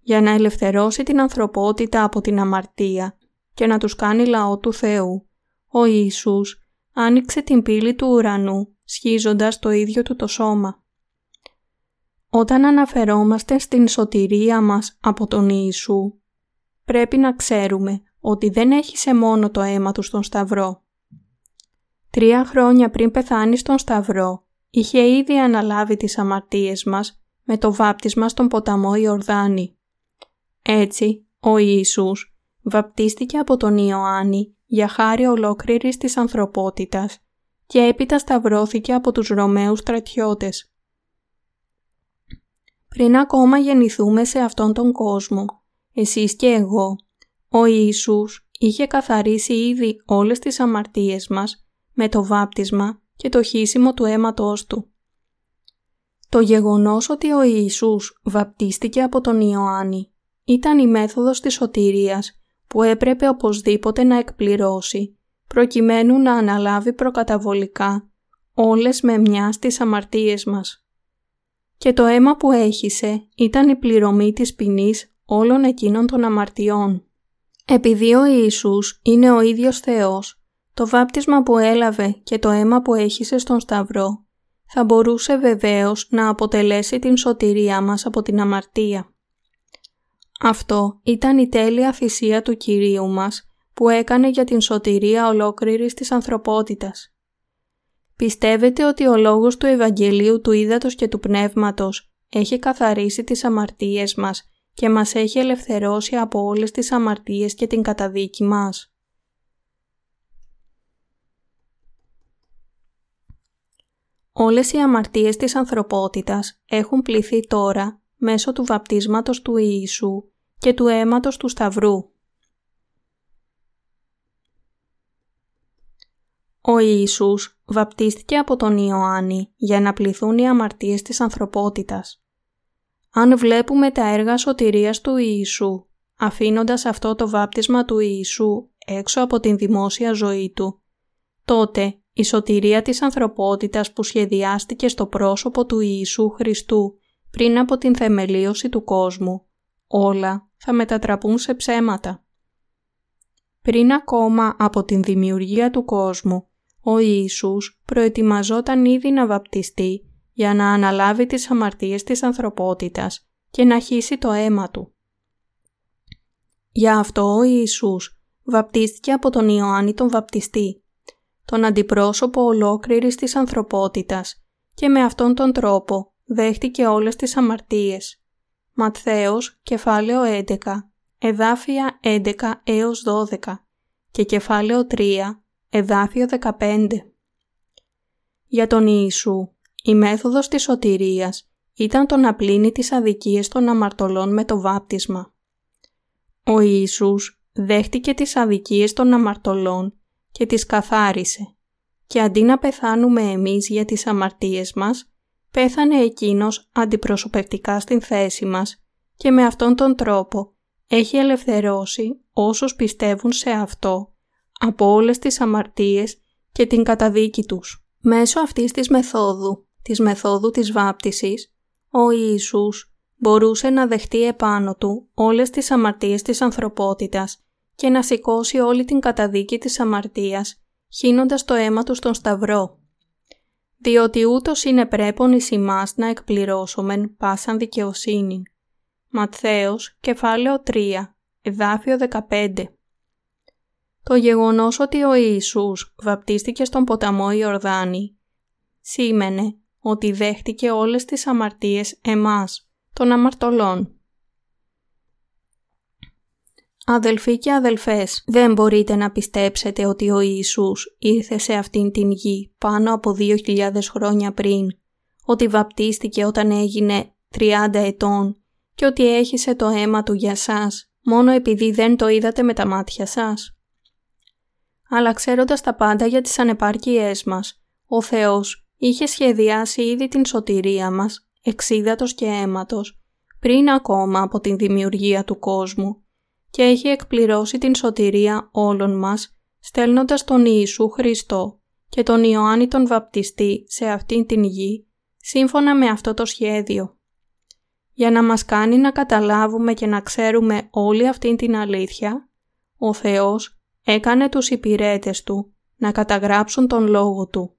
[SPEAKER 1] Για να ελευθερώσει την ανθρωπότητα από την αμαρτία και να τους κάνει λαό του Θεού, ο Ιησούς άνοιξε την πύλη του ουρανού σχίζοντας το ίδιο του το σώμα. Όταν αναφερόμαστε στην σωτηρία μας από τον Ιησού, πρέπει να ξέρουμε ότι δεν έχει σε μόνο το αίμα του στον Σταυρό. Τρία χρόνια πριν πεθάνει στον Σταυρό, είχε ήδη αναλάβει τις αμαρτίες μας με το βάπτισμα στον ποταμό Ιορδάνη. Έτσι, ο Ιησούς βαπτίστηκε από τον Ιωάννη για χάρη ολόκληρης της ανθρωπότητας και έπειτα σταυρώθηκε από τους Ρωμαίους στρατιώτες. Πριν ακόμα γεννηθούμε σε αυτόν τον κόσμο, εσείς και εγώ, ο Ιησούς είχε καθαρίσει ήδη όλες τις αμαρτίες μας με το βάπτισμα και το χύσιμο του αίματός Του. Το γεγονός ότι ο Ιησούς βαπτίστηκε από τον Ιωάννη ήταν η μέθοδος της σωτηρίας που έπρεπε οπωσδήποτε να εκπληρώσει προκειμένου να αναλάβει προκαταβολικά όλες με μιας στις αμαρτίες μας και το αίμα που έχισε ήταν η πληρωμή της ποινής όλων εκείνων των αμαρτιών. Επειδή ο Ιησούς είναι ο ίδιος Θεός, το βάπτισμα που έλαβε και το αίμα που έχισε στον Σταυρό θα μπορούσε βεβαίως να αποτελέσει την σωτηρία μας από την αμαρτία. Αυτό ήταν η τέλεια θυσία του Κυρίου μας που έκανε για την σωτηρία ολόκληρης της ανθρωπότητας. Πιστεύετε ότι ο λόγος του Ευαγγελίου του Ήδατος και του Πνεύματος έχει καθαρίσει τις αμαρτίες μας και μας έχει ελευθερώσει από όλες τις αμαρτίες και την καταδίκη μας; Όλες οι αμαρτίες της ανθρωπότητας έχουν πληθεί τώρα μέσω του βαπτίσματος του Ιησού και του αίματος του Σταυρού. Ο Ιησούς βαπτίστηκε από τον Ιωάννη για να πληθούν οι αμαρτίες της ανθρωπότητας. Αν βλέπουμε τα έργα σωτηρίας του Ιησού, αφήνοντας αυτό το βάπτισμα του Ιησού έξω από την δημόσια ζωή του, τότε η σωτηρία της ανθρωπότητας που σχεδιάστηκε στο πρόσωπο του Ιησού Χριστού πριν από την θεμελίωση του κόσμου, όλα θα μετατραπούν σε ψέματα. Πριν ακόμα από την δημιουργία του κόσμου, ο Ιησούς προετοιμαζόταν ήδη να βαπτιστεί για να αναλάβει τις αμαρτίες της ανθρωπότητας και να χύσει το αίμα του. Για αυτό ο Ιησούς βαπτίστηκε από τον Ιωάννη τον βαπτιστή, τον αντιπρόσωπο ολόκληρης της ανθρωπότητας και με αυτόν τον τρόπο δέχτηκε όλες τις αμαρτίες. Ματθαίος, κεφάλαιο 11, εδάφια 11 έως 12 και κεφάλαιο 3, Εδάφιο 15 Για τον Ιησού, η μέθοδος της σωτηρίας ήταν το να πλύνει τις αδικίες των αμαρτωλών με το βάπτισμα. Ο Ιησούς δέχτηκε τις αδικίες των αμαρτωλών και τις καθάρισε και αντί να πεθάνουμε εμείς για τις αμαρτίες μας, πέθανε Εκείνος αντιπροσωπευτικά στην θέση μας και με αυτόν τον τρόπο έχει ελευθερώσει όσους πιστεύουν σε Αυτό από όλες τις αμαρτίες και την καταδίκη τους. Μέσω αυτής της μεθόδου, της μεθόδου της βάπτισης, ο Ιησούς μπορούσε να δεχτεί επάνω του όλες τις αμαρτίες της ανθρωπότητας και να σηκώσει όλη την καταδίκη της αμαρτίας, χύνοντας το αίμα του στον Σταυρό. Διότι ούτως είναι πρέπον εις ημάς να εκπληρώσομεν πάσαν δικαιοσύνη. Ματθαίος, κεφάλαιο 3, εδάφιο 15 το γεγονός ότι ο Ιησούς βαπτίστηκε στον ποταμό Ιορδάνη σήμαινε ότι δέχτηκε όλες τις αμαρτίες εμάς, των αμαρτωλών. Αδελφοί και αδελφές, δεν μπορείτε να πιστέψετε ότι ο Ιησούς ήρθε σε αυτήν την γη πάνω από 2.000 χρόνια πριν, ότι βαπτίστηκε όταν έγινε 30 ετών και ότι έχισε το αίμα του για σας μόνο επειδή δεν το είδατε με τα μάτια σας. Αλλά ξέροντας τα πάντα για τις ανεπάρκειές μας, ο Θεός είχε σχεδιάσει ήδη την σωτηρία μας, εξίδατος και αίματος, πριν ακόμα από την δημιουργία του κόσμου και έχει εκπληρώσει την σωτηρία όλων μας, στέλνοντας τον Ιησού Χριστό και τον Ιωάννη τον Βαπτιστή σε αυτήν την γη, σύμφωνα με αυτό το σχέδιο. Για να μας κάνει να καταλάβουμε και να ξέρουμε όλη αυτήν την αλήθεια, ο Θεός έκανε τους υπηρέτες Του να καταγράψουν τον Λόγο Του.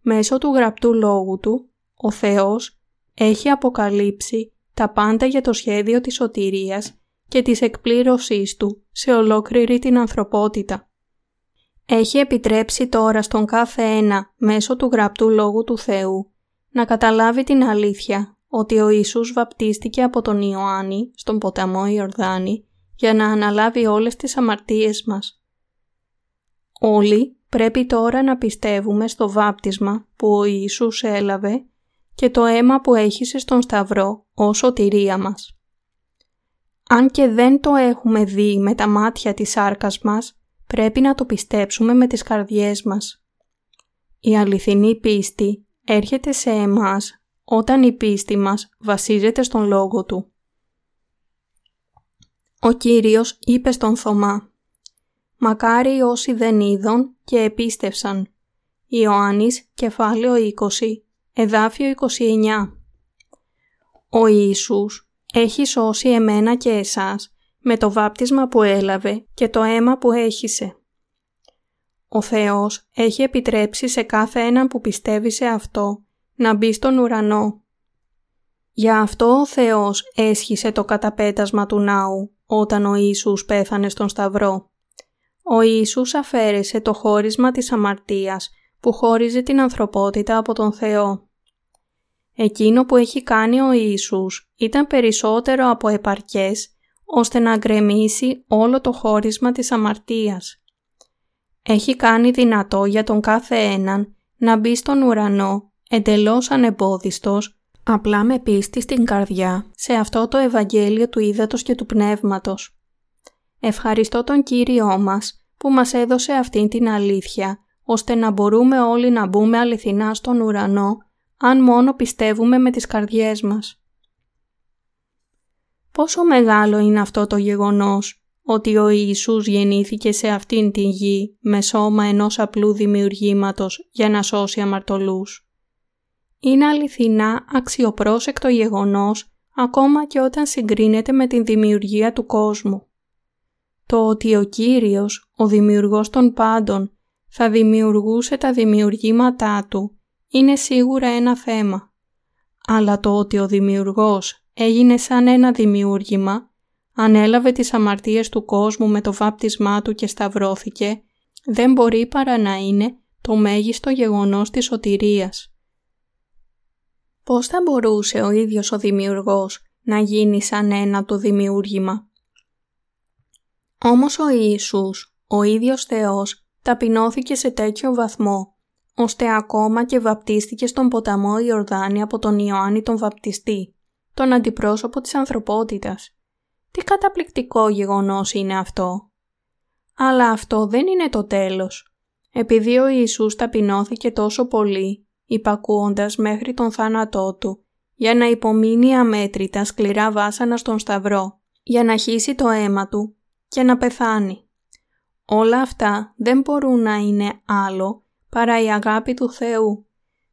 [SPEAKER 1] Μέσω του γραπτού Λόγου Του, ο Θεός έχει αποκαλύψει τα πάντα για το σχέδιο της σωτηρίας και της εκπλήρωσής Του σε ολόκληρη την ανθρωπότητα. Έχει επιτρέψει τώρα στον κάθε ένα μέσω του γραπτού Λόγου του Θεού να καταλάβει την αλήθεια ότι ο Ιησούς βαπτίστηκε από τον Ιωάννη στον ποταμό Ιορδάνη για να αναλάβει όλες τις αμαρτίες μας. Όλοι πρέπει τώρα να πιστεύουμε στο βάπτισμα που ο Ιησούς έλαβε και το αίμα που έχησε στον Σταυρό ως σωτηρία μας. Αν και δεν το έχουμε δει με τα μάτια της σάρκας μας, πρέπει να το πιστέψουμε με τις καρδιές μας. Η αληθινή πίστη έρχεται σε εμάς όταν η πίστη μας βασίζεται στον Λόγο Του. Ο Κύριος είπε στον Θωμά «Μακάρι όσοι δεν είδον και επίστευσαν». Ιωάννης, κεφάλαιο 20, εδάφιο 29. Ο Ιησούς έχει σώσει εμένα και εσάς με το βάπτισμα που έλαβε και το αίμα που έχισε. Ο Θεός έχει επιτρέψει σε κάθε έναν που πιστεύει σε αυτό να μπει στον ουρανό. Γι' αυτό ο Θεός έσχισε το καταπέτασμα του ναού όταν ο Ιησούς πέθανε στον Σταυρό. Ο Ιησούς αφαίρεσε το χώρισμα της αμαρτίας που χώριζε την ανθρωπότητα από τον Θεό. Εκείνο που έχει κάνει ο Ιησούς ήταν περισσότερο από επαρκές ώστε να γκρεμίσει όλο το χώρισμα της αμαρτίας. Έχει κάνει δυνατό για τον κάθε έναν να μπει στον ουρανό εντελώς ανεμπόδιστος, απλά με πίστη στην καρδιά σε αυτό το Ευαγγέλιο του Ήδατος και του Πνεύματος. Ευχαριστώ τον Κύριό μας που μας έδωσε αυτήν την αλήθεια, ώστε να μπορούμε όλοι να μπούμε αληθινά στον ουρανό, αν μόνο πιστεύουμε με τις καρδιές μας. Πόσο μεγάλο είναι αυτό το γεγονός ότι ο Ιησούς γεννήθηκε σε αυτήν την γη με σώμα ενός απλού δημιουργήματος για να σώσει αμαρτωλούς. Είναι αληθινά αξιοπρόσεκτο γεγονός ακόμα και όταν συγκρίνεται με την δημιουργία του κόσμου. Το ότι ο Κύριος, ο δημιουργός των πάντων, θα δημιουργούσε τα δημιουργήματά του είναι σίγουρα ένα θέμα. Αλλά το ότι ο δημιουργός έγινε σαν ένα δημιούργημα, ανέλαβε τις αμαρτίες του κόσμου με το βάπτισμά του και σταυρώθηκε, δεν μπορεί παρά να είναι το μέγιστο γεγονός της σωτηρίας. Πώς θα μπορούσε ο ίδιος ο δημιουργός να γίνει σαν ένα το δημιούργημα; Όμως ο Ιησούς, ο ίδιος Θεός, ταπεινώθηκε σε τέτοιο βαθμό, ώστε ακόμα και βαπτίστηκε στον ποταμό Ιορδάνη από τον Ιωάννη τον Βαπτιστή τον αντιπρόσωπο της ανθρωπότητας. Τι καταπληκτικό γεγονός είναι αυτό. Αλλά αυτό δεν είναι το τέλος. Επειδή ο Ιησούς ταπεινώθηκε τόσο πολύ, υπακούοντας μέχρι τον θάνατό του, για να υπομείνει αμέτρητα σκληρά βάσανα στον σταυρό, για να χύσει το αίμα του και να πεθάνει. Όλα αυτά δεν μπορούν να είναι άλλο παρά η αγάπη του Θεού,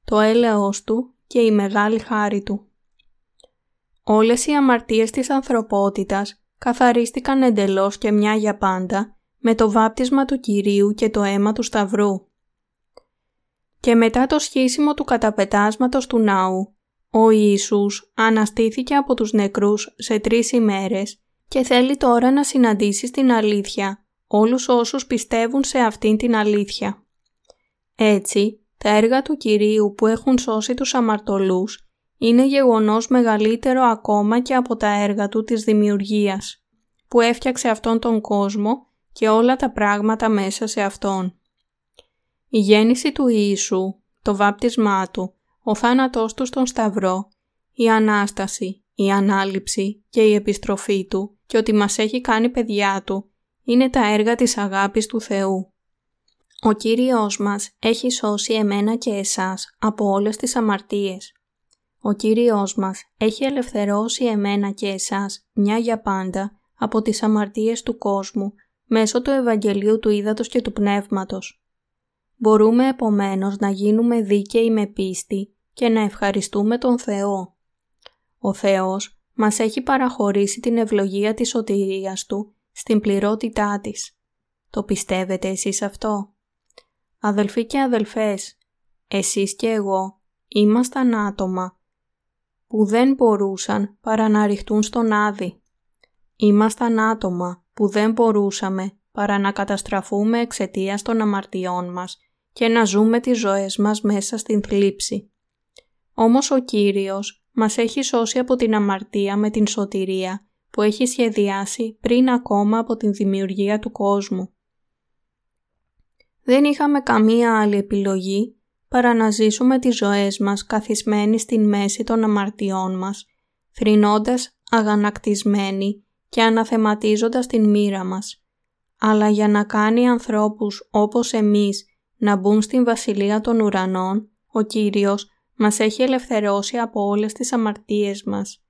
[SPEAKER 1] το έλεος Του και η μεγάλη χάρη Του. Όλες οι αμαρτίες της ανθρωπότητας καθαρίστηκαν εντελώς και μια για πάντα με το βάπτισμα του Κυρίου και το αίμα του Σταυρού. Και μετά το σχίσιμο του καταπετάσματος του ναού, ο Ιησούς αναστήθηκε από τους νεκρούς σε τρεις ημέρες και θέλει τώρα να συναντήσει στην αλήθεια όλους όσους πιστεύουν σε αυτήν την αλήθεια. Έτσι, τα έργα του Κυρίου που έχουν σώσει τους αμαρτωλούς είναι γεγονός μεγαλύτερο ακόμα και από τα έργα του της δημιουργίας, που έφτιαξε αυτόν τον κόσμο και όλα τα πράγματα μέσα σε αυτόν. Η γέννηση του Ιησού, το βάπτισμά του, ο θάνατός του στον Σταυρό, η Ανάσταση, η ανάληψη και η επιστροφή Του και ότι μας έχει κάνει παιδιά Του είναι τα έργα της αγάπης του Θεού. Ο Κύριος μας έχει σώσει εμένα και εσάς από όλες τις αμαρτίες. Ο Κύριος μας έχει ελευθερώσει εμένα και εσάς μια για πάντα από τις αμαρτίες του κόσμου μέσω του Ευαγγελίου του Ήδατος και του Πνεύματος. Μπορούμε επομένως να γίνουμε δίκαιοι με πίστη και να ευχαριστούμε τον Θεό. Ο Θεός μας έχει παραχωρήσει την ευλογία της σωτηρίας Του στην πληρότητά της. Το πιστεύετε εσείς αυτό; Αδελφοί και αδελφές, εσείς και εγώ ήμασταν άτομα που δεν μπορούσαν παρά να ρηχτούν στον Άδη. Ήμασταν άτομα που δεν μπορούσαμε παρά να καταστραφούμε εξαιτίας των αμαρτιών μας και να ζούμε τις ζωές μας μέσα στην θλίψη. Όμως ο Κύριος μας έχει σώσει από την αμαρτία με την σωτηρία που έχει σχεδιάσει πριν ακόμα από την δημιουργία του κόσμου. Δεν είχαμε καμία άλλη επιλογή παρά να ζήσουμε τις ζωές μας καθισμένοι στην μέση των αμαρτιών μας, θρηνώντας αγανακτισμένοι και αναθεματίζοντας την μοίρα μας. Αλλά για να κάνει ανθρώπους όπως εμείς να μπουν στην βασιλεία των ουρανών, ο Κύριος μας έχει ελευθερώσει από όλες τις αμαρτίες μας.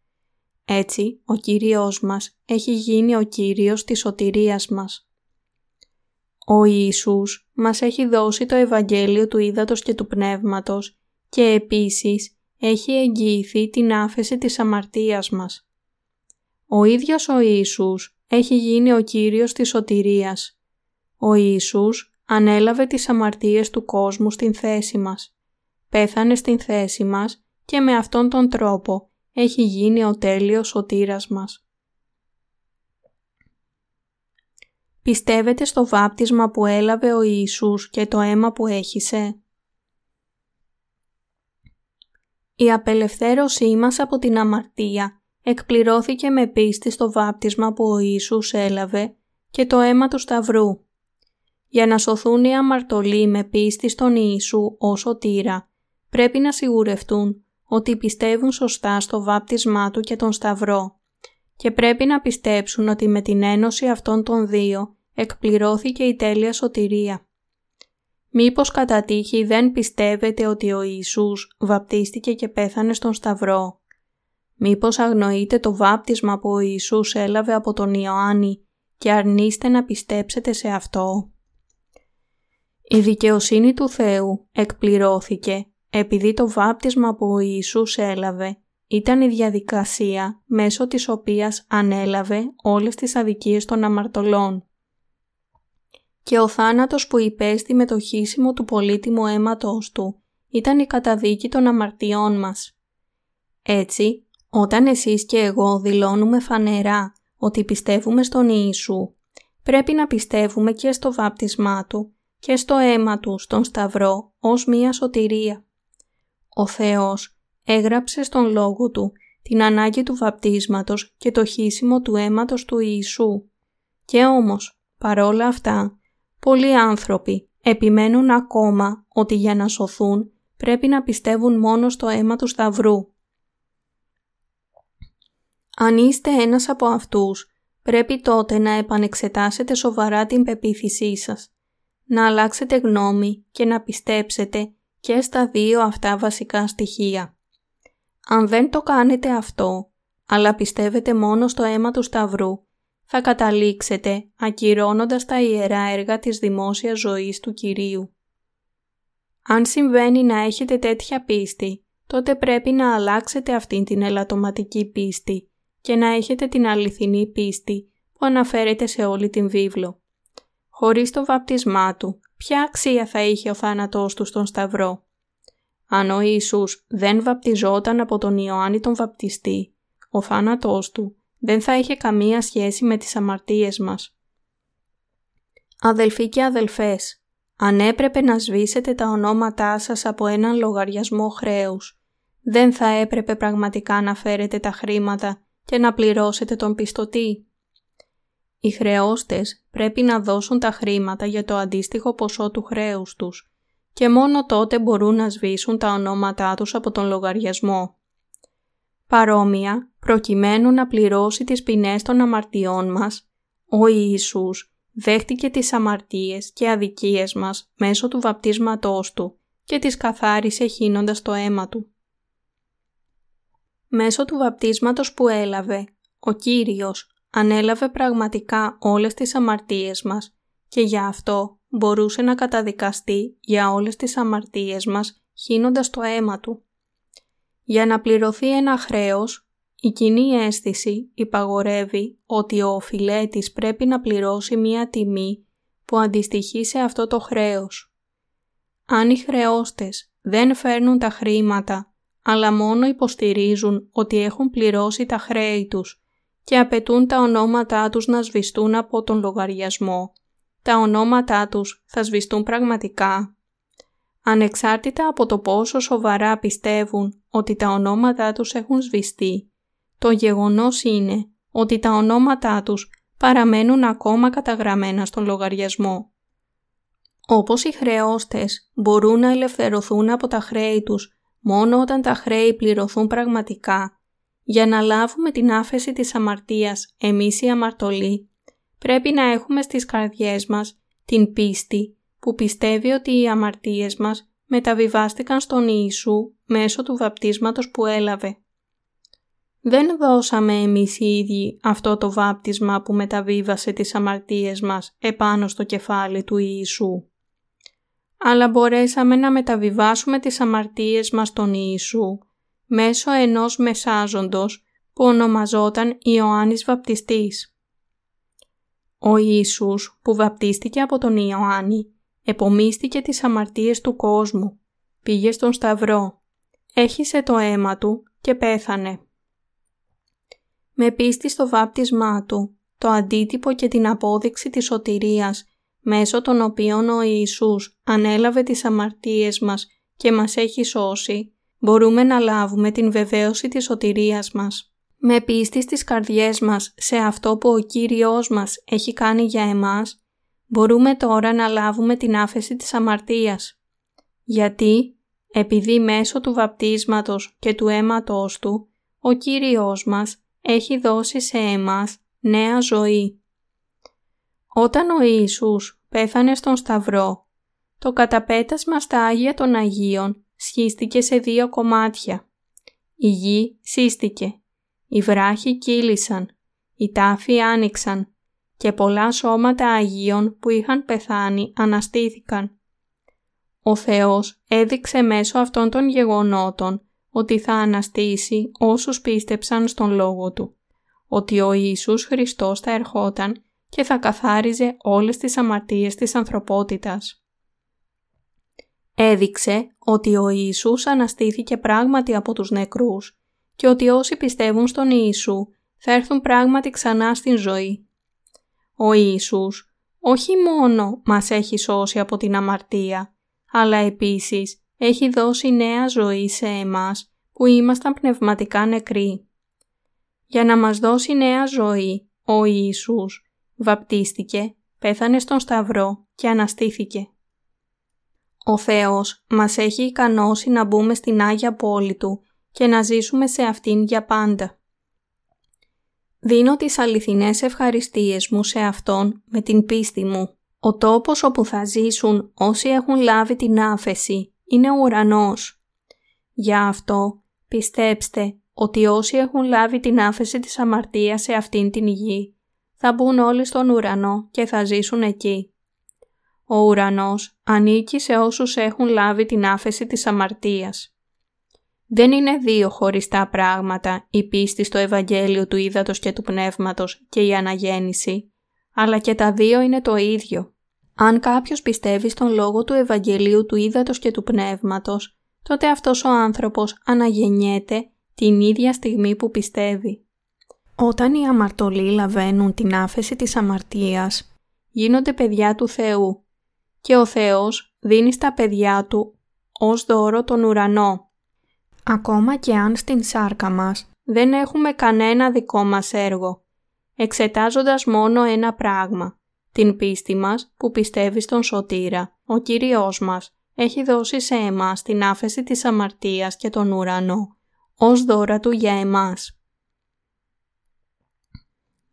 [SPEAKER 1] Έτσι, ο Κύριος μας έχει γίνει ο Κύριος της σωτηρίας μας. Ο Ιησούς μας έχει δώσει το Ευαγγέλιο του Ήδατος και του Πνεύματος και επίσης έχει εγγυηθεί την άφεση της αμαρτίας μας. Ο ίδιος ο Ιησούς έχει γίνει ο Κύριος της σωτηρίας. Ο Ιησούς ανέλαβε τις αμαρτίες του κόσμου στην θέση μας. Πέθανε στην θέση μας και με αυτόν τον τρόπο έχει γίνει ο τέλειος σωτήρας μας. Πιστεύετε στο βάπτισμα που έλαβε ο Ιησούς και το αίμα που έχισε. Η απελευθέρωσή μας από την αμαρτία εκπληρώθηκε με πίστη στο βάπτισμα που ο Ιησούς έλαβε και το αίμα του Σταυρού. Για να σωθούν οι αμαρτωλοί με πίστη στον Ιησού ως σωτήρα, πρέπει να σιγουρευτούν ότι πιστεύουν σωστά στο βάπτισμά Του και τον Σταυρό και πρέπει να πιστέψουν ότι με την ένωση αυτών των δύο εκπληρώθηκε η τέλεια σωτηρία. Μήπως κατά τύχη δεν πιστεύετε ότι ο Ιησούς βαπτίστηκε και πέθανε στον Σταυρό; Μήπως αγνοείτε το βάπτισμα που ο Ιησούς έλαβε από τον Ιωάννη και αρνείστε να πιστέψετε σε αυτό; Η δικαιοσύνη του Θεού εκπληρώθηκε επειδή το βάπτισμα που ο Ιησούς έλαβε ήταν η διαδικασία μέσω της οποίας ανέλαβε όλες τις αδικίες των αμαρτωλών. Και ο θάνατος που υπέστη με το χύσιμο του πολύτιμου αίματος του ήταν η καταδίκη των αμαρτιών μας. Έτσι, όταν εσείς και εγώ δηλώνουμε φανερά ότι πιστεύουμε στον Ιησού, πρέπει να πιστεύουμε και στο βάπτισμά Του και στο αίμα Του στον Σταυρό ως μία σωτηρία. Ο Θεός έγραψε στον Λόγο Του την ανάγκη του βαπτίσματος και το χύσιμο του αίματος του Ιησού. Και όμως, παρόλα αυτά, πολλοί άνθρωποι επιμένουν ακόμα ότι για να σωθούν πρέπει να πιστεύουν μόνο στο αίμα του Σταυρού. Αν είστε ένας από αυτούς, πρέπει τότε να επανεξετάσετε σοβαρά την πεποίθησή σας, να αλλάξετε γνώμη και να πιστέψετε και στα δύο αυτά βασικά στοιχεία. Αν δεν το κάνετε αυτό, αλλά πιστεύετε μόνο στο αίμα του Σταυρού, θα καταλήξετε ακυρώνοντας τα ιερά έργα της δημόσιας ζωής του Κυρίου. Αν συμβαίνει να έχετε τέτοια πίστη, τότε πρέπει να αλλάξετε αυτήν την ελαττωματική πίστη και να έχετε την αληθινή πίστη που αναφέρεται σε όλη την βίβλο. Χωρίς το βαπτισμά του, ποια αξία θα είχε ο θάνατός του στον Σταυρό. Αν ο Ιησούς δεν βαπτιζόταν από τον Ιωάννη τον βαπτιστή, ο θάνατός του δεν θα είχε καμία σχέση με τις αμαρτίες μας. Αδελφοί και αδελφές, αν έπρεπε να σβήσετε τα ονόματά σας από έναν λογαριασμό χρέους, δεν θα έπρεπε πραγματικά να φέρετε τα χρήματα και να πληρώσετε τον πιστωτή. Οι χρεώστες πρέπει να δώσουν τα χρήματα για το αντίστοιχο ποσό του χρέους τους και μόνο τότε μπορούν να σβήσουν τα ονόματά τους από τον λογαριασμό. Παρόμοια, προκειμένου να πληρώσει τις ποινές των αμαρτιών μας, ο Ιησούς δέχτηκε τις αμαρτίες και αδικίες μας μέσω του βαπτίσματός Του και τις καθάρισε χύνοντας το αίμα Του. Μέσω του βαπτίσματος που έλαβε, ο Κύριος ανέλαβε πραγματικά όλες τις αμαρτίες μας και γι' αυτό μπορούσε να καταδικαστεί για όλες τις αμαρτίες μας χύνοντας το αίμα Του. Για να πληρωθεί ένα χρέος, η κοινή αίσθηση υπαγορεύει ότι ο οφειλέτης πρέπει να πληρώσει μία τιμή που αντιστοιχεί σε αυτό το χρέος. Αν οι χρεώστες δεν φέρνουν τα χρήματα, αλλά μόνο υποστηρίζουν ότι έχουν πληρώσει τα χρέη τους και απαιτούν τα ονόματά τους να σβηστούν από τον λογαριασμό, τα ονόματά τους θα σβηστούν πραγματικά. Ανεξάρτητα από το πόσο σοβαρά πιστεύουν ότι τα ονόματά τους έχουν σβηστεί, το γεγονός είναι ότι τα ονόματά τους παραμένουν ακόμα καταγραμμένα στον λογαριασμό. Όπως οι χρεώστες μπορούν να ελευθερωθούν από τα χρέη τους μόνο όταν τα χρέη πληρωθούν πραγματικά, για να λάβουμε την άφεση της αμαρτίας εμείς οι αμαρτωλοί, πρέπει να έχουμε στις καρδιές μας την πίστη που πιστεύει ότι οι αμαρτίες μας μεταβιβάστηκαν στον Ιησού μέσω του βαπτίσματος που έλαβε. Δεν δώσαμε εμείς οι ίδιοι αυτό το βάπτισμα που μεταβίβασε τις αμαρτίες μας επάνω στο κεφάλι του Ιησού. Αλλά μπορέσαμε να μεταβιβάσουμε τις αμαρτίες μας στον Ιησού μέσω ενός μεσάζοντος που ονομαζόταν Ιωάννης Βαπτιστής. Ο Ιησούς που βαπτίστηκε από τον Ιωάννη επομίστηκε τις αμαρτίες του κόσμου, πήγε στον Σταυρό, έχισε το αίμα του και πέθανε με πίστη στο βάπτισμά Του, το αντίτυπο και την απόδειξη της σωτηρίας, μέσω των οποίων ο Ιησούς ανέλαβε τις αμαρτίες μας και μας έχει σώσει, μπορούμε να λάβουμε την βεβαίωση της σωτηρίας μας. Με πίστη στις καρδιές μας σε αυτό που ο Κύριος μας έχει κάνει για εμάς, μπορούμε τώρα να λάβουμε την άφεση της αμαρτίας. Γιατί, επειδή μέσω του βαπτίσματος και του αίματος Του, ο Κύριος μας έχει δώσει σε εμάς νέα ζωή. Όταν ο Ιησούς πέθανε στον Σταυρό, το καταπέτασμα στα Άγια των Αγίων σχίστηκε σε δύο κομμάτια. Η γη σύστηκε, οι βράχοι κύλησαν, οι τάφοι άνοιξαν και πολλά σώματα Αγίων που είχαν πεθάνει αναστήθηκαν. Ο Θεός έδειξε μέσω αυτών των γεγονότων ότι θα αναστήσει όσους πίστεψαν στον Λόγο Του, ότι ο Ιησούς Χριστός θα ερχόταν και θα καθάριζε όλες τις αμαρτίες της ανθρωπότητας. Έδειξε ότι ο Ιησούς αναστήθηκε πράγματι από τους νεκρούς και ότι όσοι πιστεύουν στον Ιησού θα έρθουν πράγματι ξανά στην ζωή. Ο Ιησούς όχι μόνο μας έχει σώσει από την αμαρτία, αλλά επίσης έχει δώσει νέα ζωή σε εμάς που ήμασταν πνευματικά νεκροί. Για να μας δώσει νέα ζωή, ο Ιησούς βαπτίστηκε, πέθανε στον Σταυρό και αναστήθηκε. Ο Θεός μας έχει ικανώσει να μπούμε στην Άγια Πόλη Του και να ζήσουμε σε Αυτήν για πάντα. Δίνω τις αληθινές ευχαριστίες μου σε Αυτόν με την πίστη μου. Ο τόπος όπου θα ζήσουν όσοι έχουν λάβει την άφεση είναι ο ουρανός. Για αυτό πιστέψτε ότι όσοι έχουν λάβει την άφεση της αμαρτίας σε αυτήν την γη θα μπουν όλοι στον ουρανό και θα ζήσουν εκεί. Ο ουρανός ανήκει σε όσους έχουν λάβει την άφεση της αμαρτίας. Δεν είναι δύο χωριστά πράγματα η πίστη στο Ευαγγέλιο του Ήδατος και του Πνεύματος και η Αναγέννηση, αλλά και τα δύο είναι το ίδιο. Αν κάποιος πιστεύει στον λόγο του Ευαγγελίου του Ήδατος και του Πνεύματος, τότε αυτός ο άνθρωπος αναγεννιέται την ίδια στιγμή που πιστεύει. Όταν οι αμαρτωλοί λαβαίνουν την άφεση της αμαρτίας, γίνονται παιδιά του Θεού και ο Θεός δίνει στα παιδιά Του ως δώρο τον ουρανό. Ακόμα και αν στην σάρκα μας δεν έχουμε κανένα δικό μας έργο, εξετάζοντας μόνο ένα πράγμα, την πίστη μας που πιστεύει στον Σωτήρα, ο Κύριος μας, έχει δώσει σε εμάς την άφεση της αμαρτίας και τον ουρανό, ως δώρα Του για εμάς.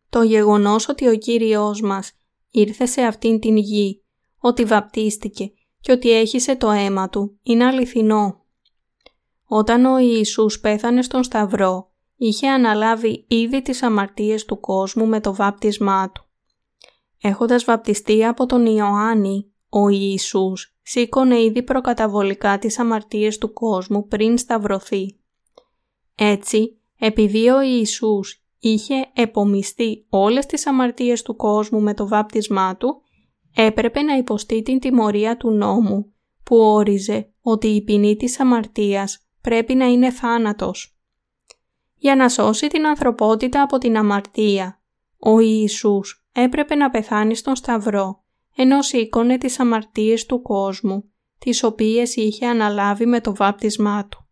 [SPEAKER 1] Το γεγονός ότι ο Κύριος μας ήρθε σε αυτήν την γη, ότι βαπτίστηκε και ότι έχισε το αίμα Του είναι αληθινό. Όταν ο Ιησούς πέθανε στον Σταυρό, είχε αναλάβει ήδη τις αμαρτίες του κόσμου με το βάπτισμά Του. Έχοντας βαπτιστεί από τον Ιωάννη, ο Ιησούς σήκωνε ήδη προκαταβολικά τις αμαρτίες του κόσμου πριν σταυρωθεί. Έτσι, επειδή ο Ιησούς είχε επομιστεί όλες τις αμαρτίες του κόσμου με το βάπτισμά του, έπρεπε να υποστεί την τιμωρία του νόμου, που όριζε ότι η ποινή της αμαρτίας πρέπει να είναι θάνατος. Για να σώσει την ανθρωπότητα από την αμαρτία, ο Ιησούς έπρεπε να πεθάνει στον Σταυρό, ενώ σήκωνε τις αμαρτίες του κόσμου, τις οποίες είχε αναλάβει με το βάπτισμά του.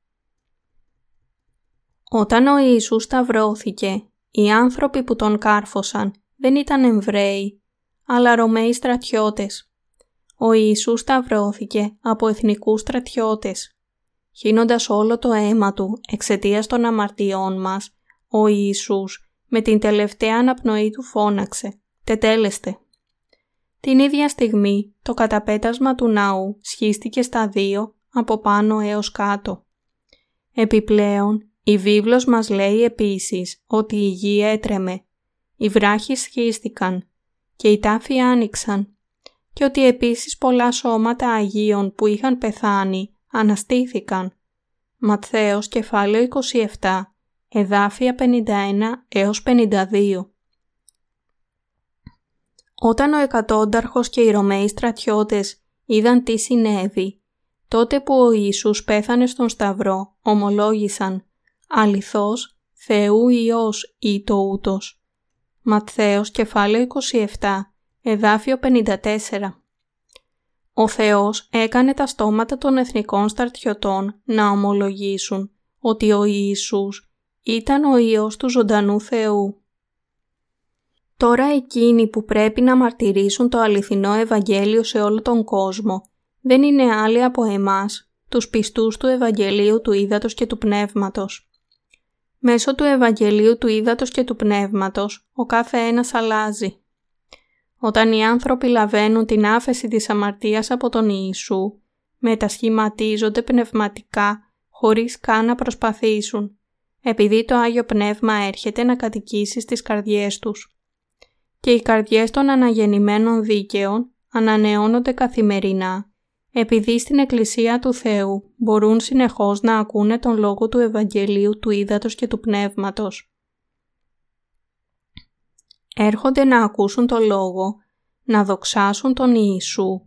[SPEAKER 1] Όταν ο Ιησούς σταυρώθηκε, οι άνθρωποι που τον κάρφωσαν δεν ήταν Εμβραίοι, αλλά Ρωμαίοι στρατιώτες. Ο Ιησούς σταυρώθηκε από εθνικούς στρατιώτες. Χύνοντας όλο το αίμα του εξαιτίας των αμαρτιών μας, ο Ιησούς με την τελευταία αναπνοή του φώναξε «Τετέλεστε». Την ίδια στιγμή το καταπέτασμα του ναού σχίστηκε στα δύο από πάνω έως κάτω. Επιπλέον, η βίβλος μας λέει επίσης ότι η γη έτρεμε, οι βράχοι σχίστηκαν και οι τάφοι άνοιξαν και ότι επίσης πολλά σώματα Αγίων που είχαν πεθάνει αναστήθηκαν. Ματθαίος κεφάλαιο 27, εδάφια 51 έως 52. Όταν ο εκατόνταρχος και οι Ρωμαίοι στρατιώτες είδαν τι συνέβη, τότε που ο Ιησούς πέθανε στον Σταυρό, ομολόγησαν «Αληθώς, Θεού Υιός ή το ούτος». Ματθαίος κεφάλαιο 27, εδάφιο 54. Ο Θεός έκανε τα στόματα των εθνικών στρατιωτών να ομολογήσουν ότι ο Ιησούς ήταν ο Υιός του ζωντανού Θεού. Τώρα εκείνοι που πρέπει να μαρτυρήσουν το αληθινό Ευαγγέλιο σε όλο τον κόσμο δεν είναι άλλοι από εμάς, τους πιστούς του Ευαγγελίου του Ήδατος και του Πνεύματος. Μέσω του Ευαγγελίου του Ήδατος και του Πνεύματος, ο κάθε ένας αλλάζει. Όταν οι άνθρωποι λαβαίνουν την άφεση της αμαρτίας από τον Ιησού, μετασχηματίζονται πνευματικά χωρίς καν να προσπαθήσουν, επειδή το Άγιο Πνεύμα έρχεται να κατοικήσει στις καρδιές τους και οι καρδιές των αναγεννημένων δίκαιων ανανεώνονται καθημερινά, επειδή στην Εκκλησία του Θεού μπορούν συνεχώς να ακούνε τον λόγο του Ευαγγελίου του Ήδατος και του Πνεύματος. Έρχονται να ακούσουν το λόγο, να δοξάσουν τον Ιησού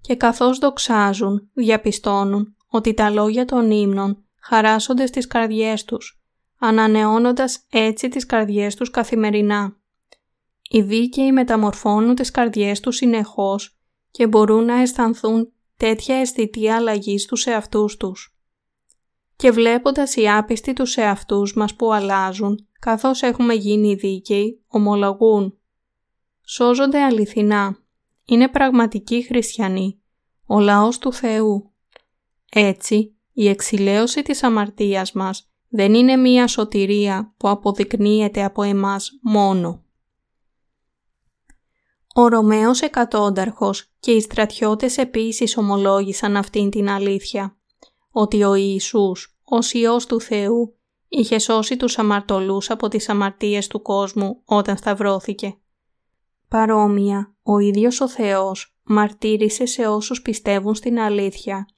[SPEAKER 1] και καθώς δοξάζουν διαπιστώνουν ότι τα λόγια των ύμνων χαράσσονται στις καρδιές τους, ανανεώνοντας έτσι τις καρδιές τους καθημερινά. Οι δίκαιοι μεταμορφώνουν τις καρδιές τους συνεχώς και μπορούν να αισθανθούν τέτοια αισθητή αλλαγή στους εαυτούς τους. Και βλέποντας οι άπιστοι τους εαυτούς μας που αλλάζουν, καθώς έχουμε γίνει δίκαιοι, ομολογούν. Σώζονται αληθινά. Είναι πραγματικοί χριστιανοί. Ο λαός του Θεού. Έτσι, η εξηλαίωση της αμαρτίας μας δεν είναι μία σωτηρία που αποδεικνύεται από εμάς μόνο. Ο Ρωμαίος εκατόνταρχος και οι στρατιώτες επίσης ομολόγησαν αυτήν την αλήθεια, ότι ο Ιησούς, ως Υιός του Θεού, είχε σώσει τους αμαρτωλούς από τις αμαρτίες του κόσμου όταν σταυρώθηκε. Παρόμοια, ο ίδιος ο Θεός μαρτύρησε σε όσους πιστεύουν στην αλήθεια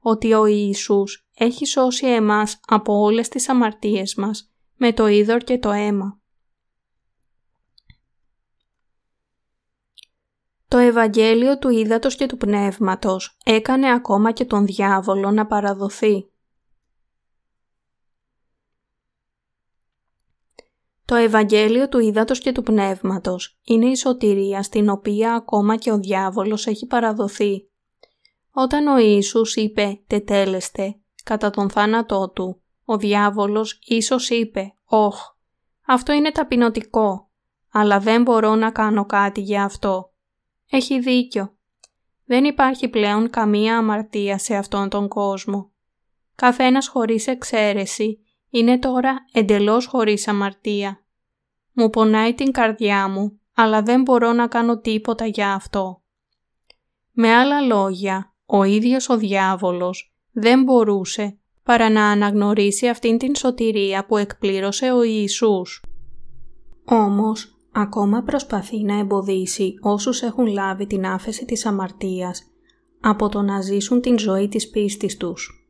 [SPEAKER 1] ότι ο Ιησούς έχει σώσει εμάς από όλες τις αμαρτίες μας με το είδωρ και το αίμα. Το Ευαγγέλιο του Ήδατος και του Πνεύματος έκανε ακόμα και τον διάβολο να παραδοθεί. Το Ευαγγέλιο του Ήδατος και του Πνεύματος είναι η σωτηρία στην οποία ακόμα και ο διάβολος έχει παραδοθεί. Όταν ο Ιησούς είπε «τετέλεστε» κατά τον θάνατό του, ο διάβολος ίσως είπε «Όχ, αυτό είναι ταπεινωτικό, αλλά δεν μπορώ να κάνω κάτι για αυτό». Έχει δίκιο. Δεν υπάρχει πλέον καμία αμαρτία σε αυτόν τον κόσμο. Καθένας χωρίς εξαίρεση είναι τώρα εντελώς χωρίς αμαρτία. Μου πονάει την καρδιά μου, αλλά δεν μπορώ να κάνω τίποτα για αυτό. Με άλλα λόγια, ο ίδιος ο διάβολος δεν μπορούσε παρά να αναγνωρίσει αυτήν την σωτηρία που εκπλήρωσε ο Ιησούς. Όμως, ακόμα προσπαθεί να εμποδίσει όσους έχουν λάβει την άφεση της αμαρτίας από το να ζήσουν την ζωή της πίστης τους.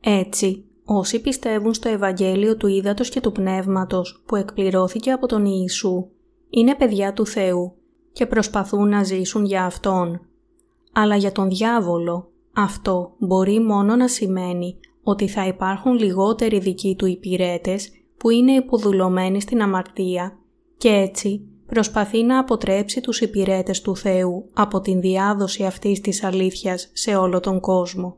[SPEAKER 1] Έτσι, όσοι πιστεύουν στο Ευαγγέλιο του Ήδατος και του Πνεύματος που εκπληρώθηκε από τον Ιησού, είναι παιδιά του Θεού και προσπαθούν να ζήσουν για Αυτόν. Αλλά για τον διάβολο, αυτό μπορεί μόνο να σημαίνει ότι θα υπάρχουν λιγότεροι δικοί του υπηρέτες που είναι υποδουλωμένοι στην αμαρτία και έτσι προσπαθεί να αποτρέψει τους υπηρέτες του Θεού από την διάδοση αυτής της αλήθειας σε όλο τον κόσμο.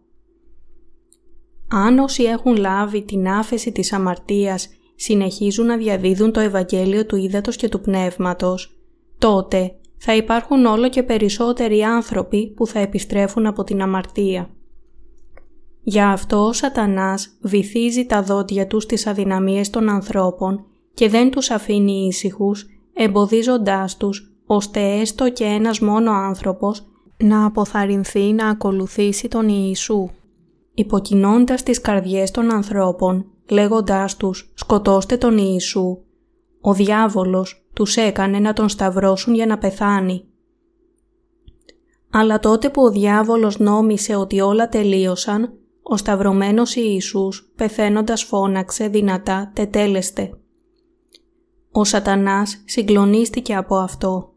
[SPEAKER 1] Αν όσοι έχουν λάβει την άφεση της αμαρτίας συνεχίζουν να διαδίδουν το Ευαγγέλιο του Ήδατος και του Πνεύματος, τότε θα υπάρχουν όλο και περισσότεροι άνθρωποι που θα επιστρέφουν από την αμαρτία. Γι' αυτό ο σατανάς βυθίζει τα δόντια του στις αδυναμίες των ανθρώπων και δεν τους αφήνει ήσυχους, εμποδίζοντάς τους, ώστε έστω και ένας μόνο άνθρωπος να αποθαρρυνθεί να ακολουθήσει τον Ιησού. Υποκινώντας τις καρδιές των ανθρώπων, λέγοντάς τους «σκοτώστε τον Ιησού», ο διάβολος τους έκανε να τον σταυρώσουν για να πεθάνει. Αλλά τότε που ο διάβολος νόμισε ότι όλα τελείωσαν, ο σταυρωμένος Ιησούς πεθαίνοντας φώναξε δυνατά «τετέλεστε». Ο σατανάς συγκλονίστηκε από αυτό.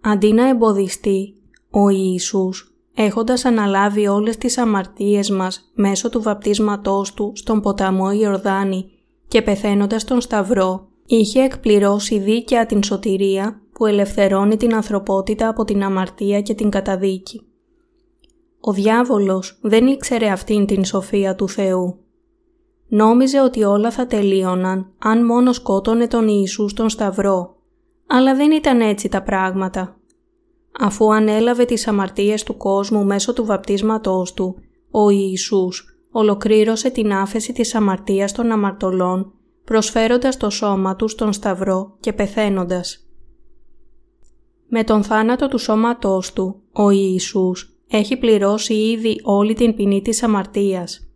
[SPEAKER 1] Αντί να εμποδιστεί, ο Ιησούς, έχοντας αναλάβει όλες τις αμαρτίες μας μέσω του βαπτίσματός του στον ποταμό Ιορδάνη και πεθαίνοντας τον Σταυρό, είχε εκπληρώσει δίκαια την σωτηρία που ελευθερώνει την ανθρωπότητα από την αμαρτία και την καταδίκη. Ο διάβολος δεν ήξερε αυτήν την σοφία του Θεού. Νόμιζε ότι όλα θα τελείωναν αν μόνο σκότωνε τον Ιησού στον Σταυρό, αλλά δεν ήταν έτσι τα πράγματα. Αφού ανέλαβε τις αμαρτίες του κόσμου μέσω του βαπτίσματός του, ο Ιησούς ολοκλήρωσε την άφεση της αμαρτίας των αμαρτωλών, προσφέροντας το σώμα του στον Σταυρό και πεθαίνοντας. Με τον θάνατο του σώματός του, ο Ιησούς έχει πληρώσει ήδη όλη την ποινή της αμαρτίας.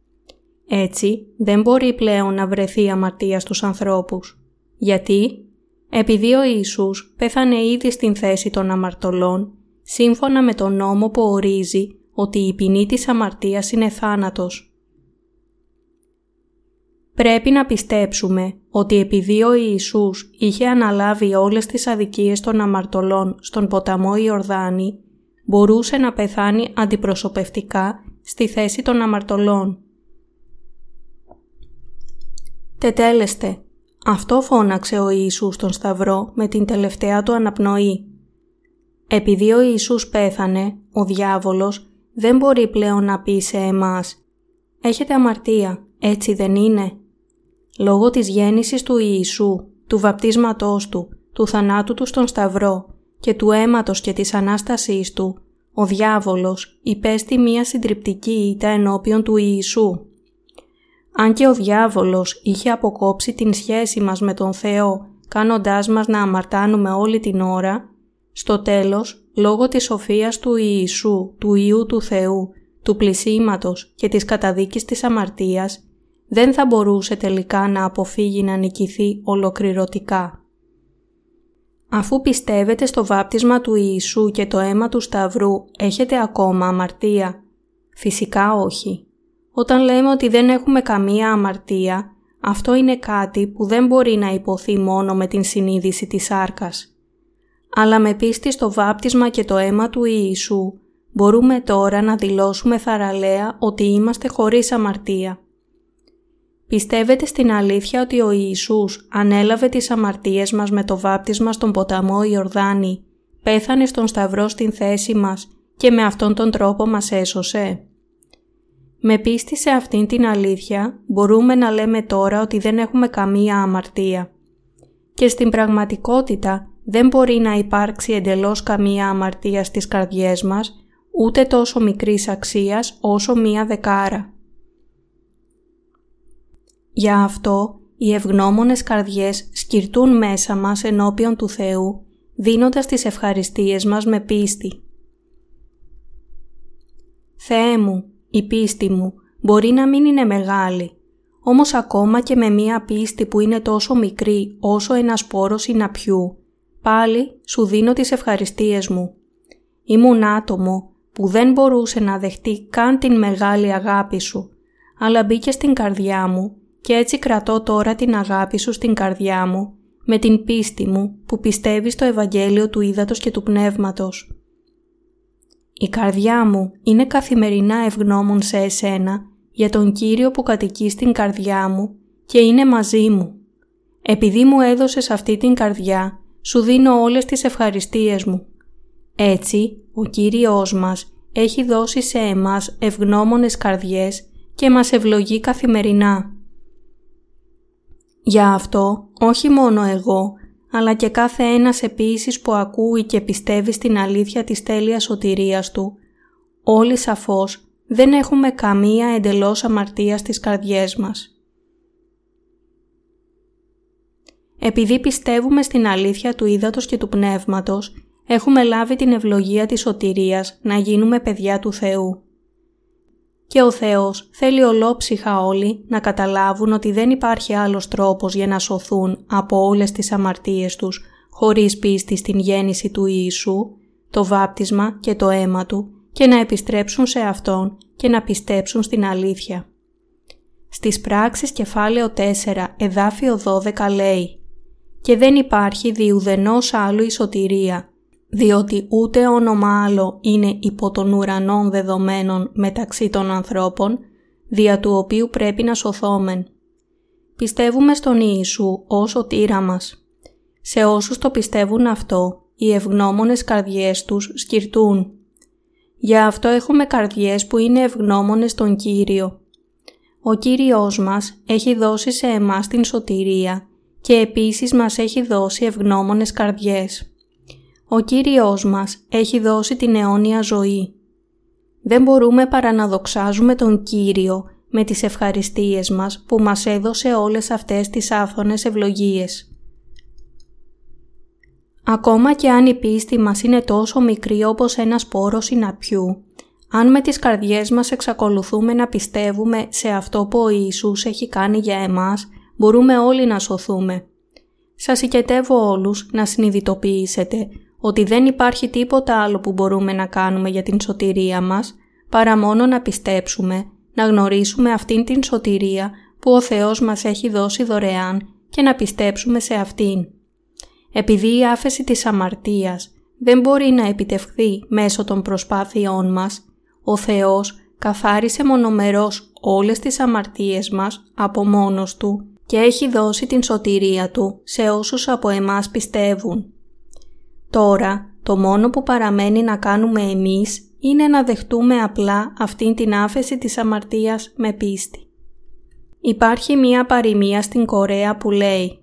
[SPEAKER 1] Έτσι, δεν μπορεί πλέον να βρεθεί αμαρτία στους ανθρώπους. Γιατί; Επειδή ο Ιησούς πέθανε ήδη στην θέση των αμαρτωλών, σύμφωνα με τον νόμο που ορίζει ότι η ποινή της αμαρτίας είναι θάνατος. Πρέπει να πιστέψουμε ότι επειδή ο Ιησούς είχε αναλάβει όλες τις αδικίες των αμαρτωλών στον ποταμό Ιορδάνη, μπορούσε να πεθάνει αντιπροσωπευτικά στη θέση των αμαρτωλών. «Τετέλεστε», αυτό φώναξε ο Ιησούς στον Σταυρό με την τελευταία του αναπνοή. Επειδή ο Ιησούς πέθανε, ο διάβολος δεν μπορεί πλέον να πει σε εμάς «Έχετε αμαρτία, έτσι δεν είναι» λόγω της γέννησης του Ιησού, του βαπτίσματός Του, του θανάτου Του στον Σταυρό και του αίματος και της Ανάστασής Του, ο διάβολος υπέστη μία συντριπτική ήττα ενώπιον του Ιησού. Αν και ο διάβολος είχε αποκόψει την σχέση μας με τον Θεό, κάνοντάς μας να αμαρτάνουμε όλη την ώρα, στο τέλος, λόγω της σοφίας του Ιησού, του Ιού του Θεού, του πλησίματος και της καταδίκης της αμαρτίας, δεν θα μπορούσε τελικά να αποφύγει να νικηθεί ολοκληρωτικά. Αφού πιστεύετε στο βάπτισμα του Ιησού και το αίμα του Σταυρού, έχετε ακόμα αμαρτία. Φυσικά όχι. Όταν λέμε ότι δεν έχουμε καμία αμαρτία, αυτό είναι κάτι που δεν μπορεί να υποθεί μόνο με την συνείδηση της σάρκας. Αλλά με πίστη στο βάπτισμα και το αίμα του Ιησού, μπορούμε τώρα να δηλώσουμε θαραλέα ότι είμαστε χωρίς αμαρτία. Πιστεύετε στην αλήθεια ότι ο Ιησούς ανέλαβε τις αμαρτίες μας με το βάπτισμα στον ποταμό Ιορδάνη, πέθανε στον Σταυρό στην θέση μας και με αυτόν τον τρόπο μας έσωσε; Με πίστη σε αυτήν την αλήθεια μπορούμε να λέμε τώρα ότι δεν έχουμε καμία αμαρτία. Και στην πραγματικότητα δεν μπορεί να υπάρξει εντελώς καμία αμαρτία στις καρδιές μας, ούτε τόσο μικρής αξίας όσο μία δεκάρα. Για αυτό οι ευγνώμονες καρδιές σκυρτούν μέσα μας ενώπιον του Θεού, δίνοντας τις ευχαριστίες μας με πίστη. Θεέ μου, η πίστη μου μπορεί να μην είναι μεγάλη, όμως ακόμα και με μία πίστη που είναι τόσο μικρή όσο ένας σπόρος συναπιού, πάλι σου δίνω τις ευχαριστίες μου. Ήμουν άτομο που δεν μπορούσε να δεχτεί καν την μεγάλη αγάπη σου, αλλά μπήκε στην καρδιά μου και έτσι κρατώ τώρα την αγάπη σου στην καρδιά μου, με την πίστη μου που πιστεύει στο Ευαγγέλιο του Ήδατος και του Πνεύματος. Η καρδιά μου είναι καθημερινά ευγνώμων σε εσένα για τον Κύριο που κατοικεί στην καρδιά μου και είναι μαζί μου. Επειδή μου έδωσες αυτή την καρδιά, σου δίνω όλες τις ευχαριστίες μου. Έτσι, ο Κύριος μας έχει δώσει σε εμάς ευγνώμονες καρδιές και μας ευλογεί καθημερινά. Για αυτό, όχι μόνο εγώ, αλλά και κάθε ένας επίσης που ακούει και πιστεύει στην αλήθεια της τέλειας σωτηρίας του, όλοι σαφώς δεν έχουμε καμία εντελώς αμαρτία στις καρδιές μας. Επειδή πιστεύουμε στην αλήθεια του ύδατος και του πνεύματος, έχουμε λάβει την ευλογία της σωτηρίας να γίνουμε παιδιά του Θεού. Και ο Θεός θέλει ολόψυχα όλοι να καταλάβουν ότι δεν υπάρχει άλλος τρόπος για να σωθούν από όλες τις αμαρτίες τους χωρίς πίστη στην γέννηση του Ιησού, το βάπτισμα και το αίμα Του και να επιστρέψουν σε Αυτόν και να πιστέψουν στην αλήθεια. Στις πράξεις κεφάλαιο 4 εδάφιο 12 λέει «Και δεν υπάρχει διουδενός άλλου η σωτηρία, διότι ούτε όνομα άλλο είναι υπό των ουρανών δεδομένων μεταξύ των ανθρώπων, δια του οποίου πρέπει να σωθόμεν. Πιστεύουμε στον Ιησού ως σωτήρα μας. Σε όσους το πιστεύουν αυτό, οι ευγνώμονες καρδιές τους σκυρτούν. Για αυτό έχουμε καρδιές που είναι ευγνώμονες στον Κύριο. Ο Κύριος μας έχει δώσει σε εμάς την σωτηρία και επίσης μας έχει δώσει ευγνώμονες καρδιές. Ο Κύριος μας έχει δώσει την αιώνια ζωή. Δεν μπορούμε παρά να δοξάζουμε τον Κύριο με τις ευχαριστίες μας που μας έδωσε όλες αυτές τις άφθονες ευλογίες. Ακόμα και αν η πίστη μας είναι τόσο μικρή όπως ένας σπόρο συναπιού, αν με τις καρδιές μας εξακολουθούμε να πιστεύουμε σε αυτό που ο Ιησούς έχει κάνει για εμάς, μπορούμε όλοι να σωθούμε. Σας οικετεύω όλους να συνειδητοποιήσετε ότι δεν υπάρχει τίποτα άλλο που μπορούμε να κάνουμε για την σωτηρία μας, παρά μόνο να πιστέψουμε, να γνωρίσουμε αυτήν την σωτηρία που ο Θεός μας έχει δώσει δωρεάν και να πιστέψουμε σε αυτήν. Επειδή η άφεση της αμαρτίας δεν μπορεί να επιτευχθεί μέσω των προσπάθειών μας, ο Θεός καθάρισε μονομερός όλες τις αμαρτίες μας από μόνος Του και έχει δώσει την σωτηρία Του σε όσους από εμάς πιστεύουν. Τώρα, το μόνο που παραμένει να κάνουμε εμείς είναι να δεχτούμε απλά αυτήν την άφεση της αμαρτίας με πίστη. Υπάρχει μία παροιμία στην Κορέα που λέει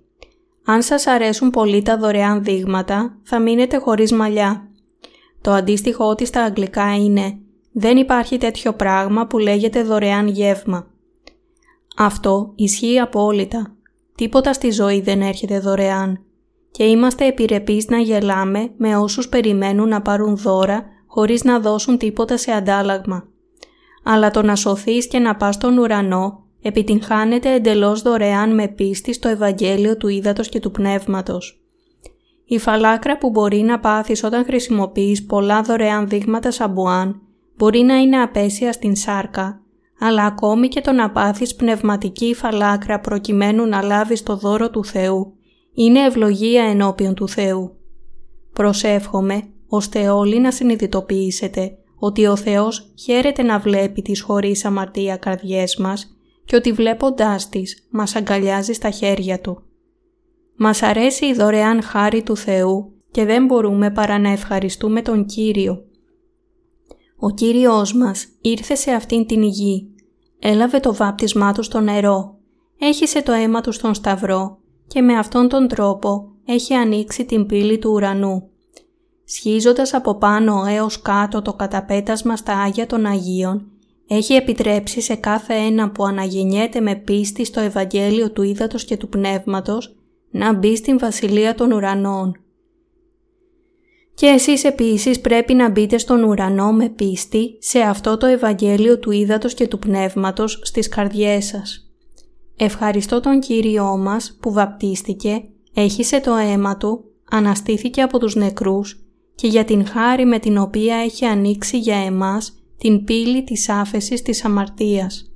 [SPEAKER 1] «Αν σας αρέσουν πολύ τα δωρεάν δείγματα, θα μείνετε χωρίς μαλλιά». Το αντίστοιχό της στα αγγλικά είναι «Δεν υπάρχει τέτοιο πράγμα που λέγεται δωρεάν γεύμα». Αυτό ισχύει απόλυτα. Τίποτα στη ζωή δεν έρχεται δωρεάν και είμαστε επιρρεπείς να γελάμε με όσους περιμένουν να πάρουν δώρα χωρίς να δώσουν τίποτα σε αντάλλαγμα. Αλλά το να σωθείς και να πας στον ουρανό επιτυγχάνεται εντελώς δωρεάν με πίστη στο Ευαγγέλιο του Ήδατος και του Πνεύματος. Η φαλάκρα που μπορεί να πάθεις όταν χρησιμοποιείς πολλά δωρεάν δείγματα σαμπουάν μπορεί να είναι απέσια στην σάρκα, αλλά ακόμη και το να πάθεις πνευματική φαλάκρα προκειμένου να λάβεις το δώρο του Θεού είναι ευλογία ενώπιον του Θεού. Προσεύχομαι ώστε όλοι να συνειδητοποιήσετε ότι ο Θεός χαίρεται να βλέπει τις χωρίς αμαρτία καρδιές μας και ότι βλέποντάς τις μας αγκαλιάζει στα χέρια Του. Μας αρέσει η δωρεάν χάρη του Θεού και δεν μπορούμε παρά να ευχαριστούμε τον Κύριο. Ο Κύριος μας ήρθε σε αυτήν την γη, έλαβε το βάπτισμά Του στο νερό, έχισε το αίμα Του στον Σταυρό και με αυτόν τον τρόπο έχει ανοίξει την πύλη του ουρανού. Σχίζοντας από πάνω έως κάτω το καταπέτασμα στα Άγια των Αγίων, έχει επιτρέψει σε κάθε ένα που αναγεννιέται με πίστη στο Ευαγγέλιο του Ήδατος και του Πνεύματος να μπει στην Βασιλεία των Ουρανών. Και εσείς επίσης πρέπει να μπείτε στον ουρανό με πίστη σε αυτό το Ευαγγέλιο του Ήδατος και του Πνεύματος στις καρδιές σας. Ευχαριστώ τον Κύριό μας που βαπτίστηκε, έχισε το αίμα Του, αναστήθηκε από τους νεκρούς και για την χάρη με την οποία έχει ανοίξει για εμάς την πύλη της άφεσης της αμαρτίας.